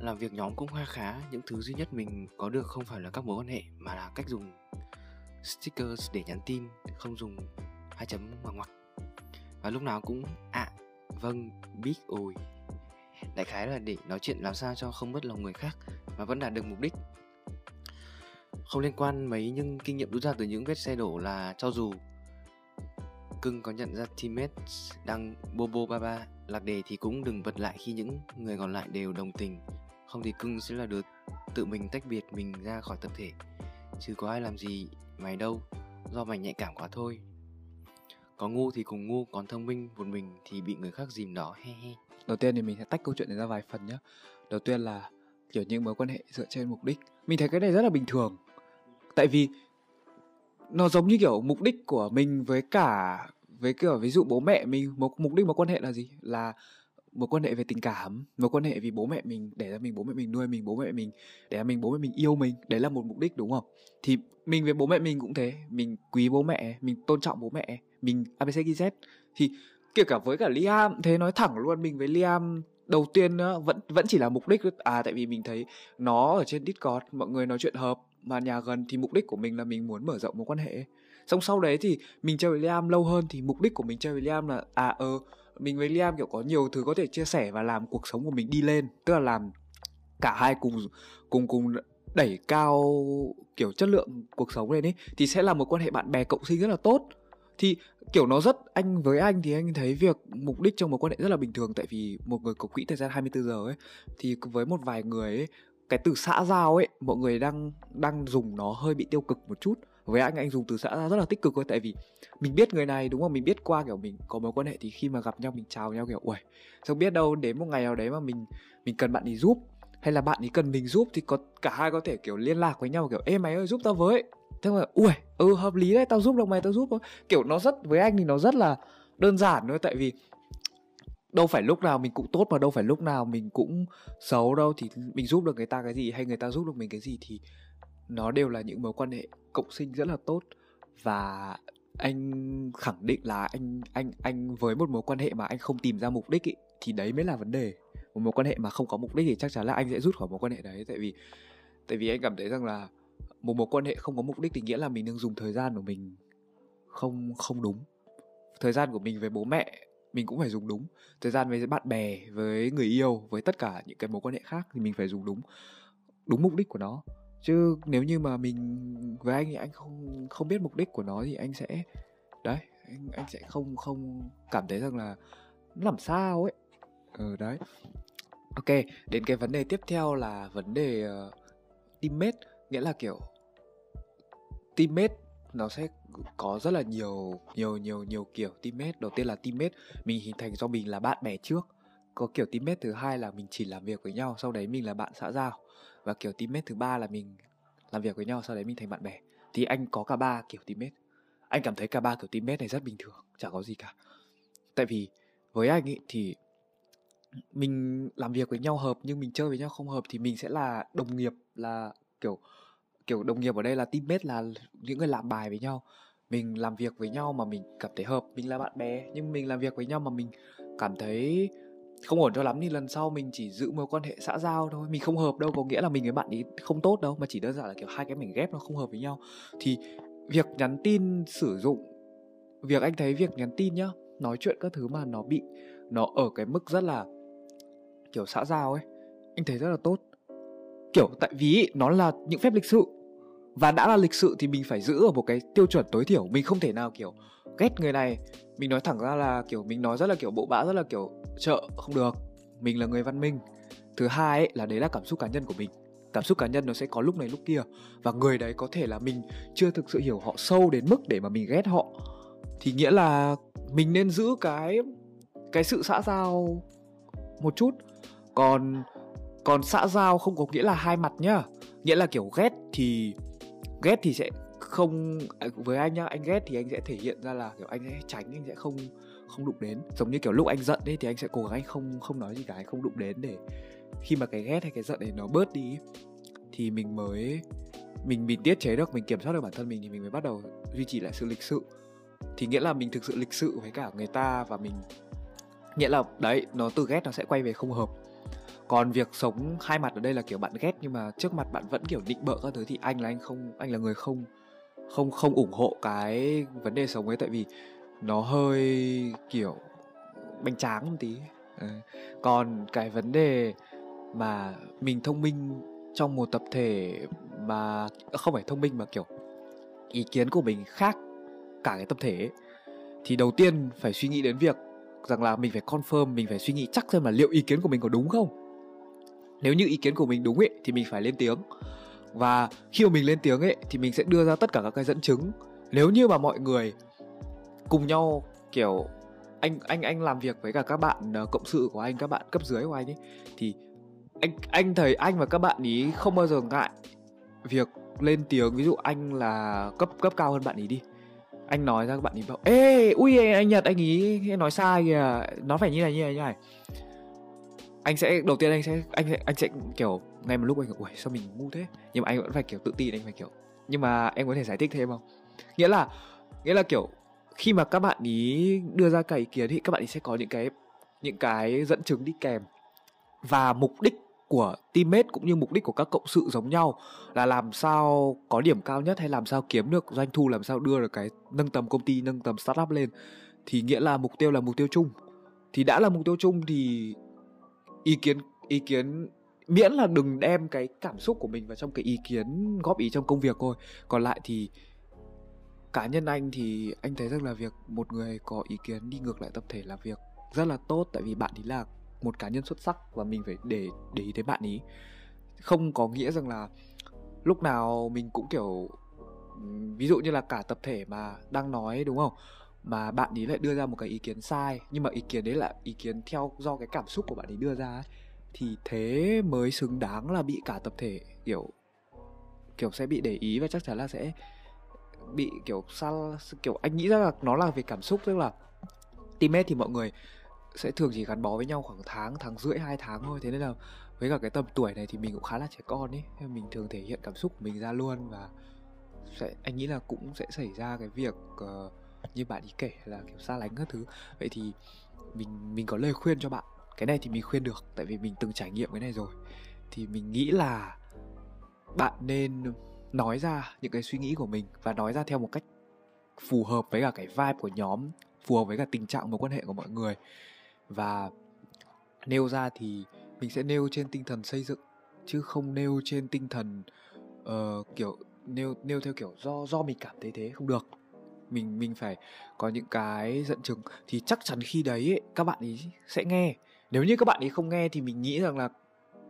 Làm việc nhóm cũng khá khá những thứ duy nhất mình có được không phải là các mối quan hệ mà là cách dùng stickers để nhắn tin không dùng hai chấm ngoặc ngoặc. Và lúc nào cũng ạ à, vâng biết ôi đại khái là để nói chuyện làm sao cho không mất lòng người khác mà vẫn đạt được mục đích không liên quan mấy nhưng kinh nghiệm rút ra từ những vết xe đổ là cho dù. Cưng có nhận ra teammates đang bobo ba ba lạc đề thì cũng đừng bật lại khi những người còn lại đều đồng tình. Không thì cưng sẽ là đứa tự mình tách biệt mình ra khỏi tập thể. Chứ có ai làm gì mày đâu, do mày nhạy cảm quá thôi. Có ngu thì cùng ngu, còn thông minh một mình thì bị người khác dìm đó he he. Đầu tiên thì mình sẽ tách câu chuyện này ra vài phần nhé đầu tiên là, kiểu, những mối quan hệ dựa trên mục đích. Mình thấy cái này rất là bình thường tại vì nó giống như kiểu mục đích của mình với cả, với kiểu, ví dụ bố mẹ mình một mục đích mối quan hệ là gì? Là một quan hệ về tình cảm một quan hệ vì bố mẹ mình, để ra mình, bố mẹ mình nuôi mình, bố mẹ mình, để ra mình, bố mẹ mình yêu mình. Đấy là một mục đích, đúng không? Thì mình với bố mẹ mình cũng thế. Mình quý bố mẹ, mình tôn trọng bố mẹ, mình abc thì kể cả với cả Liam thế, nói thẳng luôn, mình với Liam đầu tiên vẫn vẫn chỉ là mục đích. À tại vì mình thấy nó ở trên Discord, mọi người nói chuyện hợp mà nhà gần thì mục đích của mình là mình muốn mở rộng mối quan hệ. Xong sau đấy thì mình chơi với Liam lâu hơn thì mục đích của mình chơi với Liam là à ờ mình với Liam, kiểu, có nhiều thứ có thể chia sẻ và làm cuộc sống của mình đi lên. Tức là làm cả hai cùng cùng cùng đẩy cao, kiểu, chất lượng cuộc sống lên ấy, thì sẽ là một quan hệ bạn bè cộng sinh rất là tốt. Thì, kiểu, nó rất, anh với anh thì anh thấy việc mục đích trong một quan hệ rất là bình thường. Tại vì một người có quỹ thời gian 24 giờ ấy, thì với một vài người ấy cái từ xã giao ấy, mọi người đang đang dùng nó hơi bị tiêu cực một chút. Với anh anh dùng từ xã giao rất là tích cực thôi, tại vì mình biết người này, đúng không? Mình biết qua, kiểu, mình có mối quan hệ thì khi mà gặp nhau, mình chào nhau, kiểu, uầy không biết đâu đến một ngày nào đấy mà mình mình cần bạn ấy giúp, hay là bạn ấy cần mình giúp thì có, cả hai có thể, kiểu, liên lạc với nhau, kiểu, ê, mày ơi, giúp tao với. Thế mà ui ừ hợp lý đấy, tao giúp được mày, tao giúp thôi. Kiểu, nó rất, với anh thì nó rất là đơn giản thôi, tại vì đâu phải lúc nào mình cũng tốt mà đâu phải lúc nào mình cũng xấu đâu thì mình giúp được người ta cái gì hay người ta giúp được mình cái gì thì nó đều là những mối quan hệ cộng sinh rất là tốt. Và anh khẳng định là anh anh anh với một mối quan hệ mà anh không tìm ra mục đích ý, thì đấy mới là vấn đề. Một mối quan hệ mà không có mục đích thì chắc chắn là anh sẽ rút khỏi mối quan hệ đấy. Tại vì tại vì anh cảm thấy rằng là một mối quan hệ không có mục đích thì nghĩa là mình đang dùng thời gian của mình không không đúng. Thời gian của mình với bố mẹ mình cũng phải dùng đúng. Thời gian với bạn bè với người yêu với tất cả những cái mối quan hệ khác thì mình phải dùng đúng đúng mục đích của nó. Chứ nếu như mà mình với anh thì anh không không biết mục đích của nó thì anh sẽ đấy anh anh sẽ không không cảm thấy rằng là nó làm sao ấy. Ừ đấy. Ok đến cái vấn đề tiếp theo là vấn đề uh, teammate nghĩa là kiểu teammate nó sẽ có rất là nhiều nhiều nhiều nhiều kiểu teammate. Đầu tiên là teammate, mình hình thành do mình là bạn bè trước. Có kiểu teammate thứ hai là mình chỉ làm việc với nhau, sau đấy mình là bạn xã giao. Và kiểu teammate thứ ba là mình làm việc với nhau, sau đấy mình thành bạn bè. Thì anh có cả ba kiểu teammate. Anh cảm thấy cả ba kiểu teammate này rất bình thường, chả có gì cả. Tại vì với anh ý, thì mình làm việc với nhau hợp nhưng mình chơi với nhau không hợp thì mình sẽ là đồng nghiệp, là kiểu kiểu, đồng nghiệp ở đây là teammate là những người làm bài với nhau. Mình làm việc với nhau mà mình cảm thấy hợp, mình là bạn bè, nhưng mình làm việc với nhau mà mình cảm thấy không ổn cho lắm thì lần sau mình chỉ giữ mối quan hệ xã giao thôi. Mình không hợp đâu, có nghĩa là mình với bạn ấy không tốt đâu, mà chỉ đơn giản là kiểu hai cái mảnh ghép nó không hợp với nhau. Thì việc nhắn tin, sử dụng, việc anh thấy việc nhắn tin nhá, nói chuyện các thứ mà nó bị, nó ở cái mức rất là kiểu xã giao ấy, anh thấy rất là tốt. Kiểu, tại vì nó là những phép lịch sự và đã là lịch sự thì mình phải giữ ở một cái tiêu chuẩn tối thiểu. Mình không thể nào, kiểu, ghét người này. Mình nói thẳng ra là, kiểu, mình nói rất là, kiểu, bộ bã, rất là, kiểu, chợ, không được. Mình là người văn minh. Thứ hai ấy, là đấy là cảm xúc cá nhân của mình. Cảm xúc cá nhân nó sẽ có lúc này, lúc kia. Và người đấy có thể là mình chưa thực sự hiểu họ sâu đến mức để mà mình ghét họ. Thì nghĩa là mình nên giữ cái cái sự xã giao một chút. Còn còn xã giao không có nghĩa là hai mặt nhá. Nghĩa là kiểu ghét thì ghét thì sẽ không à, với anh nhá, anh ghét thì anh sẽ thể hiện ra là, kiểu, anh sẽ tránh, anh sẽ không không đụng đến. Giống như kiểu lúc anh giận đấy thì anh sẽ cố gắng anh không không nói gì cả, anh không đụng đến để khi mà cái ghét hay cái giận này nó bớt đi thì mình mới, mình mình tiết chế được, mình kiểm soát được bản thân mình thì mình mới bắt đầu duy trì lại sự lịch sự. Thì nghĩa là mình thực sự lịch sự với cả người ta và mình, nghĩa là đấy, nó từ ghét nó sẽ quay về không hợp còn việc sống hai mặt ở đây là kiểu bạn ghét nhưng mà trước mặt bạn vẫn kiểu định bợ các thứ thì anh là anh không anh là người không không không ủng hộ cái vấn đề sống ấy. Tại vì nó hơi kiểu bánh tráng một tí. Còn cái vấn đề mà mình thông minh trong một tập thể mà à, không phải thông minh mà kiểu ý kiến của mình khác cả cái tập thể ấy, thì đầu tiên phải suy nghĩ đến việc rằng là mình phải confirm mình phải suy nghĩ chắc xem là liệu ý kiến của mình có đúng không? Nếu như ý kiến của mình đúng ấy, thì mình phải lên tiếng. Và khi mà mình lên tiếng ấy, thì mình sẽ đưa ra tất cả các cái dẫn chứng. Nếu như mà mọi người cùng nhau, kiểu, anh anh anh làm việc với cả các bạn ờ, cộng sự của anh, các bạn cấp dưới của anh ấy, thì anh anh thấy anh và các bạn ý không bao giờ ngại việc lên tiếng. Ví dụ anh là cấp cấp cao hơn bạn ý đi. Anh nói ra các bạn ý bảo, ê, ui, anh nhật, anh ý nói sai kìa, nó phải như này như này như này anh sẽ, đầu tiên anh sẽ anh sẽ anh sẽ, kiểu, ngay một lúc anh ui sao mình ngu thế? Nhưng mà anh vẫn phải kiểu tự tin, anh phải kiểu, nhưng mà em có thể giải thích thêm không? Nghĩa là nghĩa là kiểu, khi mà các bạn ý đưa ra cái ý kiến thì các bạn ý sẽ có những cái những cái dẫn chứng đi kèm. Và mục đích của teammate cũng như mục đích của các cộng sự giống nhau là làm sao có điểm cao nhất hay làm sao kiếm được doanh thu, làm sao đưa được cái nâng tầm công ty, nâng tầm startup lên. Thì nghĩa là mục tiêu là mục tiêu chung. Thì đã là mục tiêu chung thì ý kiến ý kiến, miễn là đừng đem cái cảm xúc của mình vào trong cái ý kiến góp ý trong công việc thôi. Còn lại thì cá nhân anh thì anh thấy rằng là việc một người có ý kiến đi ngược lại tập thể là việc rất là tốt, tại vì bạn ấy là một cá nhân xuất sắc và mình phải để để ý tới bạn ý không có nghĩa rằng là lúc nào mình cũng kiểu ví dụ như là cả tập thể mà đang nói, đúng không? Mà bạn ấy lại đưa ra một cái ý kiến sai nhưng mà ý kiến đấy là ý kiến theo do cái cảm xúc của bạn ấy đưa ra ấy, thì thế mới xứng đáng là bị cả tập thể kiểu kiểu sẽ bị để ý và chắc chắn là sẽ bị kiểu sao kiểu anh nghĩ ra là nó là về cảm xúc tức là teammate thì mọi người sẽ thường chỉ gắn bó với nhau khoảng tháng tháng rưỡi hai tháng thôi. Thế nên là với cả cái tầm tuổi này thì mình cũng khá là trẻ con ấy mình thường thể hiện cảm xúc của mình ra luôn và sẽ anh nghĩ là cũng sẽ xảy ra cái việc uh, như bạn ý kể là kiểu xa lánh các thứ. Vậy thì mình mình có lời khuyên cho bạn cái này thì mình khuyên được tại vì mình từng trải nghiệm cái này rồi. Thì mình nghĩ là bạn nên nói ra những cái suy nghĩ của mình và nói ra theo một cách phù hợp với cả cái vibe của nhóm phù hợp với cả tình trạng mối quan hệ của mọi người. Và nêu ra thì mình sẽ nêu trên tinh thần xây dựng chứ không nêu trên tinh thần uh, kiểu nêu nêu theo kiểu do do mình cảm thấy thế không được mình mình phải có những cái dẫn chứng. Thì chắc chắn khi đấy ấy, các bạn ấy sẽ nghe. Nếu như các bạn ấy không nghe thì mình nghĩ rằng là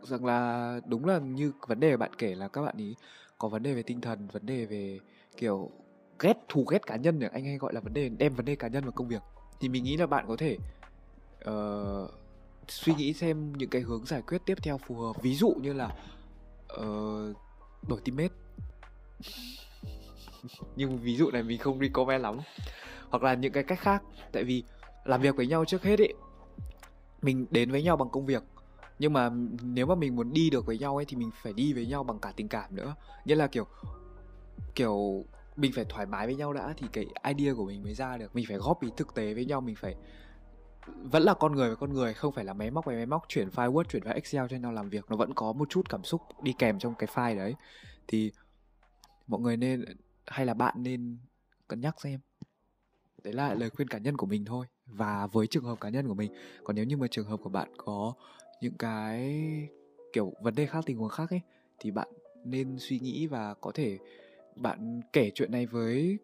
rằng là đúng là như vấn đề bạn kể là các bạn ấy có vấn đề về tinh thần vấn đề về kiểu ghét thù ghét cá nhân được anh hay gọi là vấn đề đem vấn đề cá nhân vào công việc. Thì mình nghĩ là bạn có thể uh, suy nghĩ xem những cái hướng giải quyết tiếp theo phù hợp. Ví dụ như là uh, đổi teammate. nhưng ví dụ này mình không recommend lắm. Hoặc là những cái cách khác, tại vì làm việc với nhau trước hết ấy, mình đến với nhau bằng công việc. Nhưng mà nếu mà mình muốn đi được với nhau ấy, thì mình phải đi với nhau bằng cả tình cảm nữa. Nghĩa là kiểu kiểu mình phải thoải mái với nhau đã thì cái idea của mình mới ra được. Mình phải góp ý thực tế với nhau, mình phải, vẫn là con người với con người, không phải là máy móc với máy móc. Chuyển file word, chuyển file excel cho nhau làm việc, nó vẫn có một chút cảm xúc đi kèm trong cái file đấy. Thì mọi người nên hay là bạn nên cân nhắc xem? Đấy là lời khuyên cá nhân của mình thôi và với trường hợp cá nhân của mình. Còn nếu như mà trường hợp của bạn có những cái kiểu vấn đề khác tình huống khác ấy thì bạn nên suy nghĩ và có thể bạn kể chuyện này với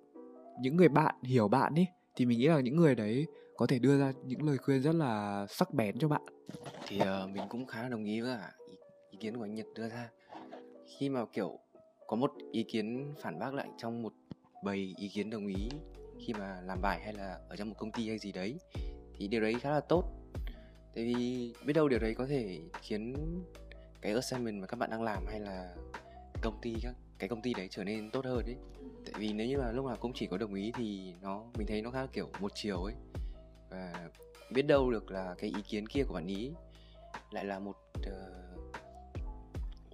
những người bạn hiểu bạn ấy thì mình nghĩ là những người đấy có thể đưa ra những lời khuyên rất là sắc bén cho bạn. Thì uh, mình cũng khá là đồng ý với cả ý, ý kiến của anh Nhật đưa ra. Khi mà kiểu có một ý kiến phản bác lại trong một bầy ý kiến đồng ý khi mà làm bài hay là ở trong một công ty hay gì đấy thì điều đấy khá là tốt. Tại vì biết đâu điều đấy có thể khiến cái assignment mà các bạn đang làm hay là công ty các cái công ty đấy trở nên tốt hơn đấy tại vì nếu như mà lúc nào cũng chỉ có đồng ý thì nó mình thấy nó khá kiểu một chiều ấy. Và biết đâu được là cái ý kiến kia của bạn ý lại là một uh,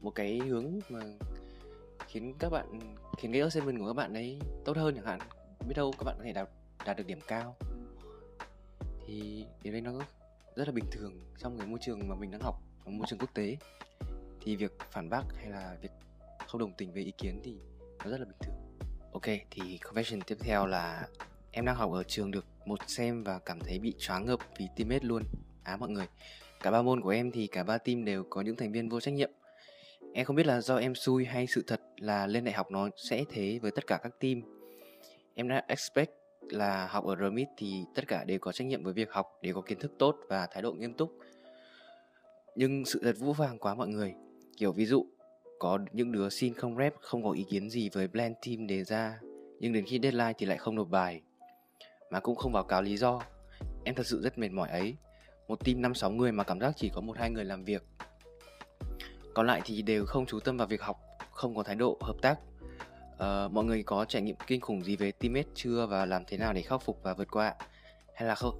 một cái hướng mà khiến các bạn khiến cái assignment của các bạn ấy tốt hơn chẳng hạn. Biết đâu các bạn có thể đạt đạt được điểm cao. Thì điều đấy nó rất là bình thường trong cái môi trường mà mình đang học môi trường quốc tế. Thì việc phản bác hay là việc không đồng tình về ý kiến thì nó rất là bình thường. Ok thì confession tiếp theo là em đang học ở trường được một xem và cảm thấy bị choáng ngợp vì teammate luôn. Á à, mọi người cả ba môn của em thì cả ba team đều có những thành viên vô trách nhiệm em không biết là do em xui hay sự thật là lên đại học nó sẽ thế với tất cả các team. Em đã expect là học ở RMIT thì tất cả đều có trách nhiệm với việc học, đều có kiến thức tốt và thái độ nghiêm túc. Nhưng sự thật vũ vàng quá mọi người. Kiểu ví dụ, có những đứa xin không rep, không có ý kiến gì với blend team đề ra, nhưng đến khi deadline thì lại không nộp bài. Mà cũng không báo cáo lý do. Em thật sự rất mệt mỏi ấy. Một team năm sáu người mà cảm giác chỉ có một hai người làm việc còn lại thì đều không chú tâm vào việc học không có thái độ hợp tác. À, mọi người có trải nghiệm kinh khủng gì về teammate chưa và làm thế nào để khắc phục và vượt qua hay là không?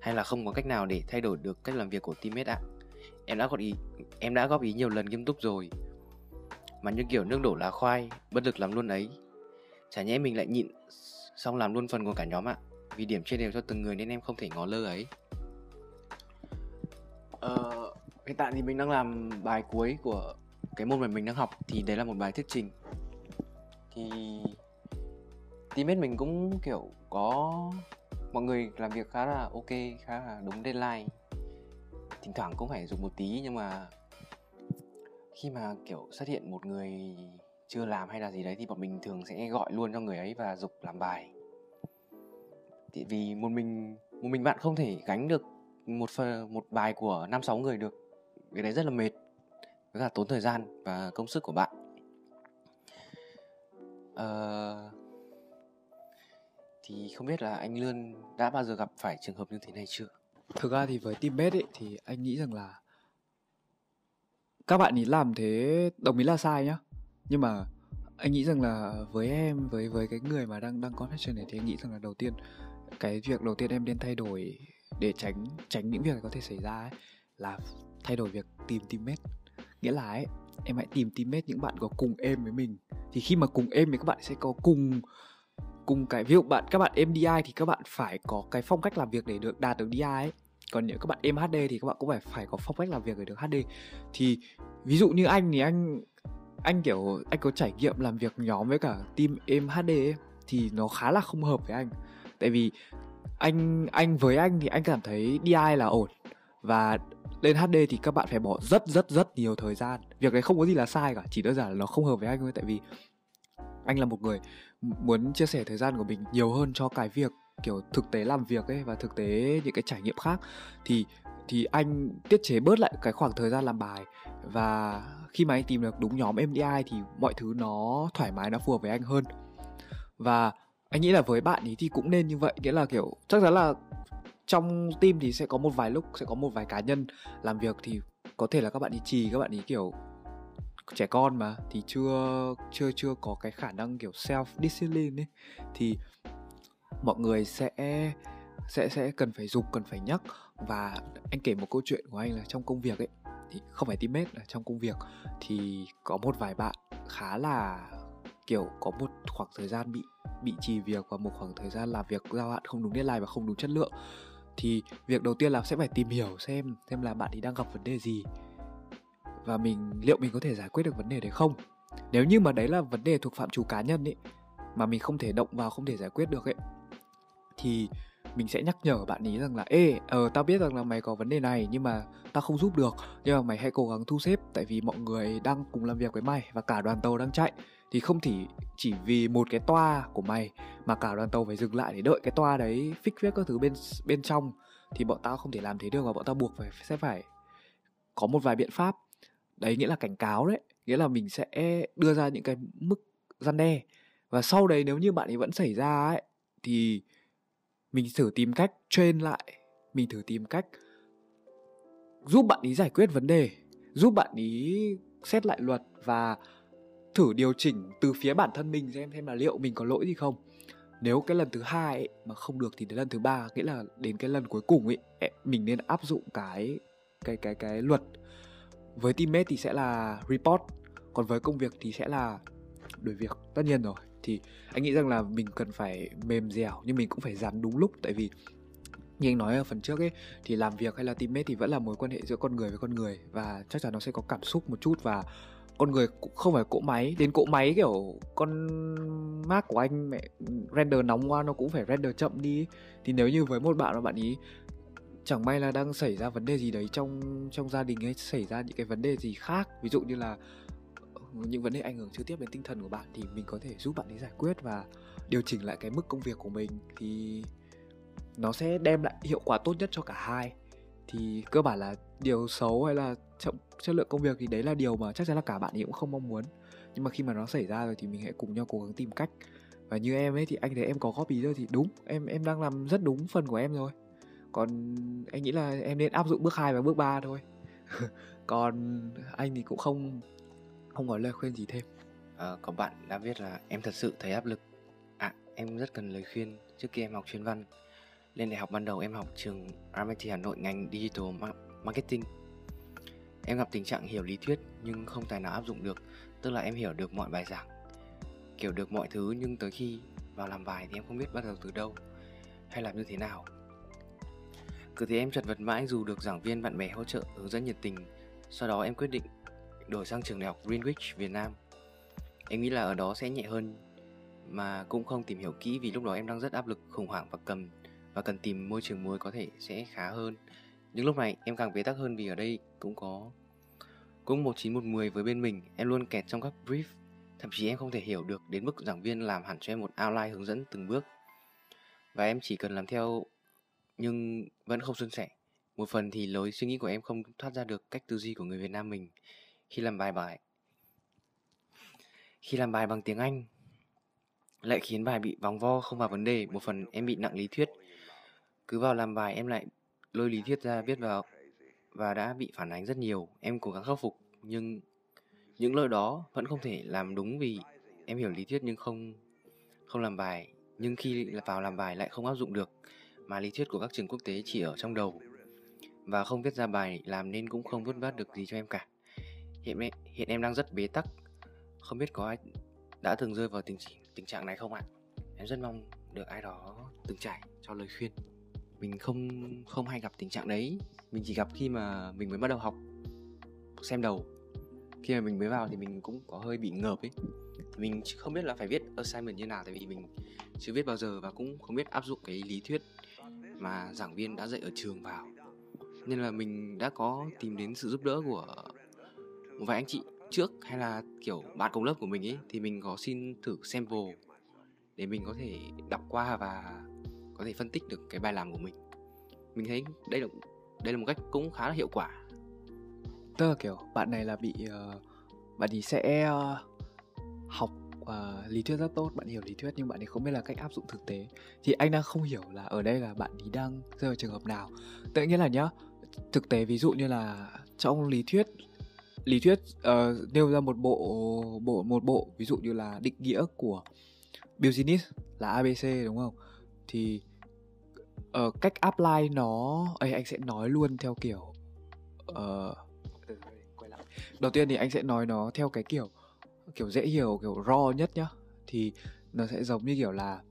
Hay là không có cách nào để thay đổi được cách làm việc của teammate ạ? Em đã góp ý em đã góp ý nhiều lần nghiêm túc rồi. Mà như kiểu nước đổ lá khoai bất lực làm luôn ấy. Chả nhẽ mình lại nhịn xong làm luôn phần của cả nhóm ạ? Vì điểm chia đều cho từng người nên em không thể ngó lơ ấy. Ờ, hiện tại thì mình đang làm bài cuối của cái môn mà mình đang học, thì đấy là một bài thuyết trình. Thì teammate mình cũng, kiểu, có mọi người làm việc khá là ok, khá là đúng deadline. Thỉnh thoảng cũng phải dùng một tí, nhưng mà khi mà, kiểu, xuất hiện một người chưa làm hay là gì đấy thì bọn mình thường sẽ gọi luôn cho người ấy và dục làm bài. Thì vì một mình một mình bạn không thể gánh được một phần một bài của năm sáu người được cái đấy rất là mệt với cả tốn thời gian và công sức của bạn. Ờ, thì không biết là anh lươn đã bao giờ gặp phải trường hợp như thế này chưa? Thực ra thì với teammate ấy thì anh nghĩ rằng là các bạn ý làm thế đồng ý là sai nhá. Nhưng mà anh nghĩ rằng là với em với với cái người mà đang đang confession này thì anh nghĩ rằng là đầu tiên cái việc đầu tiên em nên thay đổi để tránh tránh những việc có thể xảy ra ấy là thay đổi việc tìm teammate. Nghĩa là ấy em hãy tìm teammate những bạn có cùng em với mình. Thì khi mà cùng em thì các bạn sẽ có cùng cùng cái ví dụ bạn các bạn em DI thì các bạn phải có cái phong cách làm việc để được đạt được DI ấy. Còn những các bạn em HD thì các bạn cũng phải phải có phong cách làm việc để được HD thì ví dụ như anh thì anh anh kiểu anh có trải nghiệm làm việc nhóm với cả team em HD ấy, thì nó khá là không hợp với anh. Tại vì anh anh với anh thì anh cảm thấy DI là ổn và lên HD thì các bạn phải bỏ rất rất rất nhiều thời gian. Việc đấy không có gì là sai cả, chỉ đơn giản là nó không hợp với anh thôi tại vì anh là một người muốn chia sẻ thời gian của mình nhiều hơn cho cái việc, kiểu, thực tế làm việc ấy và thực tế những cái trải nghiệm khác. Thì thì anh tiết chế bớt lại cái khoảng thời gian làm bài. Và khi mà anh tìm được đúng nhóm MDI thì mọi thứ nó thoải mái, nó phù hợp với anh hơn. Và anh nghĩ là với bạn ấy thì cũng nên như vậy. Nghĩa là, kiểu, chắc chắn là trong team thì sẽ có một vài lúc sẽ có một vài cá nhân làm việc thì có thể là các bạn ý trì các bạn ý kiểu trẻ con mà, thì chưa chưa chưa có cái khả năng kiểu self discipline ấy. Thì mọi người sẽ sẽ sẽ cần phải dục, cần phải nhắc. Và anh kể một câu chuyện của anh là trong công việc ấy, thì không phải teammate là trong công việc, thì có một vài bạn khá là kiểu có một khoảng thời gian bị bị trì việc và một khoảng thời gian làm việc giao hạn không đúng deadline và không đúng chất lượng thì việc đầu tiên là sẽ phải tìm hiểu xem xem là bạn ấy đang gặp vấn đề gì. Và mình, liệu mình có thể giải quyết được vấn đề đấy không? Nếu như mà đấy là vấn đề thuộc phạm trù cá nhân ấy, mà mình không thể động vào, không thể giải quyết được ấy, thì mình sẽ nhắc nhở bạn ý rằng là, ê ờ tao biết rằng là mày có vấn đề này, nhưng mà tao không giúp được. Nhưng mà mày hãy cố gắng thu xếp, tại vì mọi người đang cùng làm việc với mày và cả đoàn tàu đang chạy thì không chỉ chỉ vì một cái toa của mày mà cả đoàn tàu phải dừng lại để đợi cái toa đấy fix viết các thứ bên bên trong. Thì bọn tao không thể làm thế được và bọn tao buộc phải, sẽ phải có một vài biện pháp. Đấy nghĩa là cảnh cáo đấy, nghĩa là mình sẽ đưa ra những cái mức gian đe. Và sau đấy nếu như bạn ấy vẫn xảy ra ấy, thì mình thử tìm cách train lại, mình thử tìm cách giúp bạn ý giải quyết vấn đề, giúp bạn ý xét lại luật và thử điều chỉnh từ phía bản thân mình xem xem là liệu mình có lỗi gì không. Nếu cái lần thứ hai ấy, mà không được thì đến lần thứ ba nghĩa là đến cái lần cuối cùng ấy mình nên áp dụng cái cái cái cái luật. Với teammate thì sẽ là report còn với công việc thì sẽ là đuổi việc. Tất nhiên rồi thì anh nghĩ rằng là mình cần phải mềm dẻo nhưng mình cũng phải dám đúng lúc. Tại vì như anh nói ở phần trước ấy thì làm việc hay là teammate thì vẫn là mối quan hệ giữa con người với con người và chắc chắn nó sẽ có cảm xúc một chút và con người cũng không phải cỗ máy. Đến cỗ máy kiểu con Mac của anh mẹ render nóng quá, nó cũng phải render chậm đi thì nếu như với một bạn mà bạn ý chẳng may là đang xảy ra vấn đề gì đấy trong trong gia đình ấy xảy ra những cái vấn đề gì khác, ví dụ như là ờ, những vấn đề ảnh hưởng trực tiếp đến tinh thần của bạn thì mình có thể giúp bạn ấy giải quyết và điều chỉnh lại cái mức công việc của mình thì nó sẽ đem lại hiệu quả tốt nhất cho cả hai. Thì cơ bản là điều xấu hay là chậm chất lượng công việc thì đấy là điều mà chắc chắn là cả bạn ấy cũng không mong muốn. Nhưng mà khi mà nó xảy ra rồi thì mình hãy cùng nhau cố gắng tìm cách. Và như em ấy thì anh thấy em có góp ý rồi thì đúng em em đang làm rất đúng phần của em rồi. Còn anh nghĩ là em nên áp dụng bước 2 và bước 3 thôi. Còn anh thì cũng không không có lời khuyên gì thêm. Ờ, à, có bạn đã viết là em thật sự thấy áp lực. À em rất cần lời khuyên trước khi em học chuyên văn. Lên đại học ban đầu em học trường RMIT Hà Nội ngành Digital Marketing em gặp tình trạng hiểu lý thuyết nhưng không tài nào áp dụng được tức là em hiểu được mọi bài giảng kiểu được mọi thứ nhưng tới khi vào làm bài thì em không biết bắt đầu từ đâu hay làm như thế nào. Cứ thế em chật vật mãi dù được giảng viên bạn bè hỗ trợ hướng dẫn nhiệt tình. Sau đó em quyết định đổi sang trường đại học Greenwich, Việt Nam. Em nghĩ là ở đó sẽ nhẹ hơn mà cũng không tìm hiểu kỹ vì lúc đó em đang rất áp lực, khủng hoảng và cầm và cần tìm môi trường mới có thể sẽ khá hơn. Nhưng lúc này em càng bế tắc hơn vì ở đây cũng có cũng một chín một mười với bên mình, em luôn kẹt trong các brief, thậm chí em không thể hiểu được đến mức giảng viên làm hẳn cho em một outline hướng dẫn từng bước. Và em chỉ cần làm theo nhưng vẫn không suôn sẻ. Một phần thì lối suy nghĩ của em không thoát ra được cách tư duy của người Việt Nam mình khi làm bài bài. Khi làm bài bằng tiếng Anh lại khiến bài bị vòng vo không vào vấn đề, một phần em bị nặng lý thuyết. Cứ vào làm bài em lại lôi lý thuyết ra viết vào và đã bị phản ánh rất nhiều. Em cố gắng khắc phục nhưng những lỗi đó vẫn không thể làm đúng vì em hiểu lý thuyết nhưng không không làm bài. Nhưng khi vào làm bài lại không áp dụng được mà lý thuyết của các trường quốc tế chỉ ở trong đầu. Và không viết ra bài làm nên cũng không vớt vát được gì cho em cả. Hiện em, hiện em đang rất bế tắc. Không biết có ai đã từng rơi vào tình tình trạng này không ạ? Em rất mong được ai đó từng trải cho lời khuyên mình không không hay gặp tình trạng đấy. Mình chỉ gặp khi mà mình mới bắt đầu học, xem đầu. Khi mà mình mới vào thì mình cũng có hơi bị ngợp ấy. Thì mình không biết là phải viết assignment như nào, tại vì mình chưa viết bao giờ và cũng không biết áp dụng cái lý thuyết mà giảng viên đã dạy ở trường vào. Nên là mình đã có tìm đến sự giúp đỡ của một vài anh chị trước hay là, kiểu, bạn cùng lớp của mình ấy, thì mình có xin thử sample để mình có thể đọc qua và có thể phân tích được cái bài làm của mình. Mình thấy đây là đây là một cách cũng khá là hiệu quả. Tức là kiểu bạn này là bị uh, bạn thì sẽ uh, học uh, lý thuyết rất tốt bạn hiểu lý thuyết nhưng bạn ấy không biết là cách áp dụng thực tế. Thì anh đang không hiểu là ở đây là bạn ấy đang rơi vào trường hợp nào. Tự nhiên là nhá thực tế ví dụ như là trong lý thuyết lý thuyết uh, nêu ra một bộ bộ một bộ ví dụ như là định nghĩa của business là abc đúng không? Thì uh, cách apply nó ấy anh sẽ nói luôn theo kiểu uh, đầu tiên thì anh sẽ nói nó theo cái kiểu kiểu dễ hiểu kiểu raw nhất nhá. Thì nó sẽ giống như kiểu là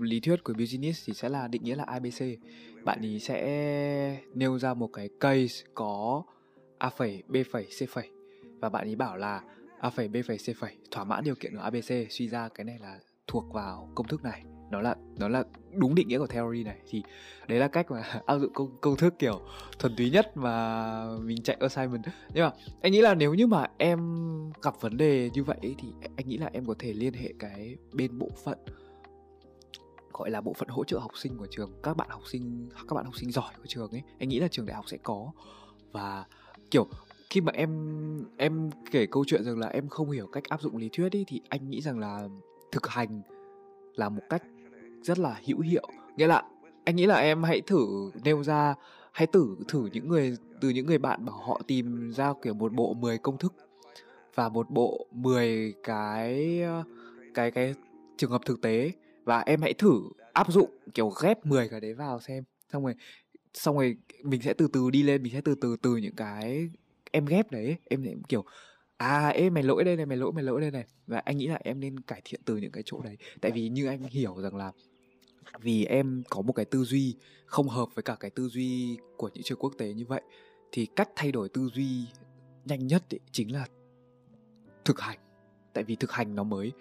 lý thuyết của business thì sẽ là định nghĩa là abc bạn ý sẽ nêu ra một cái case có a phẩy b phẩy c phẩy. Và bạn ý bảo là a phẩy b phẩy c phẩy thỏa mãn điều kiện của abc suy ra cái này là thuộc vào công thức này đó là đó là đúng định nghĩa của theory này. Thì đấy là cách mà áp dụng công công thức kiểu thuần túy nhất mà mình chạy assignment. Nhưng mà anh nghĩ là nếu như mà em gặp vấn đề như vậy thì anh nghĩ là em có thể liên hệ cái bên bộ phận, gọi là bộ phận hỗ trợ học sinh của trường, các bạn học sinh, các bạn học sinh giỏi của trường ấy. Anh nghĩ là trường đại học sẽ có. Và kiểu khi mà em em kể câu chuyện rằng là em không hiểu cách áp dụng lý thuyết ấy, thì anh nghĩ rằng là thực hành là một cách rất là hữu hiệu. Nghĩa là anh nghĩ là em hãy thử nêu ra, hãy thử thử những người, từ những người bạn bảo họ tìm ra kiểu một bộ 10 công thức và một bộ 10 cái cái cái trường hợp thực tế và em hãy thử áp dụng, kiểu ghép 10 cái đấy vào xem. Xong rồi xong rồi mình sẽ từ từ đi lên, mình sẽ từ từ từ những cái em ghép đấy. Em em kiểu à ê, mày lỗi đây này, mày lỗi mày lỗi đây này. Và anh nghĩ là em nên cải thiện từ những cái chỗ đấy. Tại vì như anh hiểu rằng là vì em có một cái tư duy không hợp với cả cái tư duy của những trường quốc tế như vậy, thì cách thay đổi tư duy nhanh nhất ấy chính là thực hành. Tại vì thực hành nó mới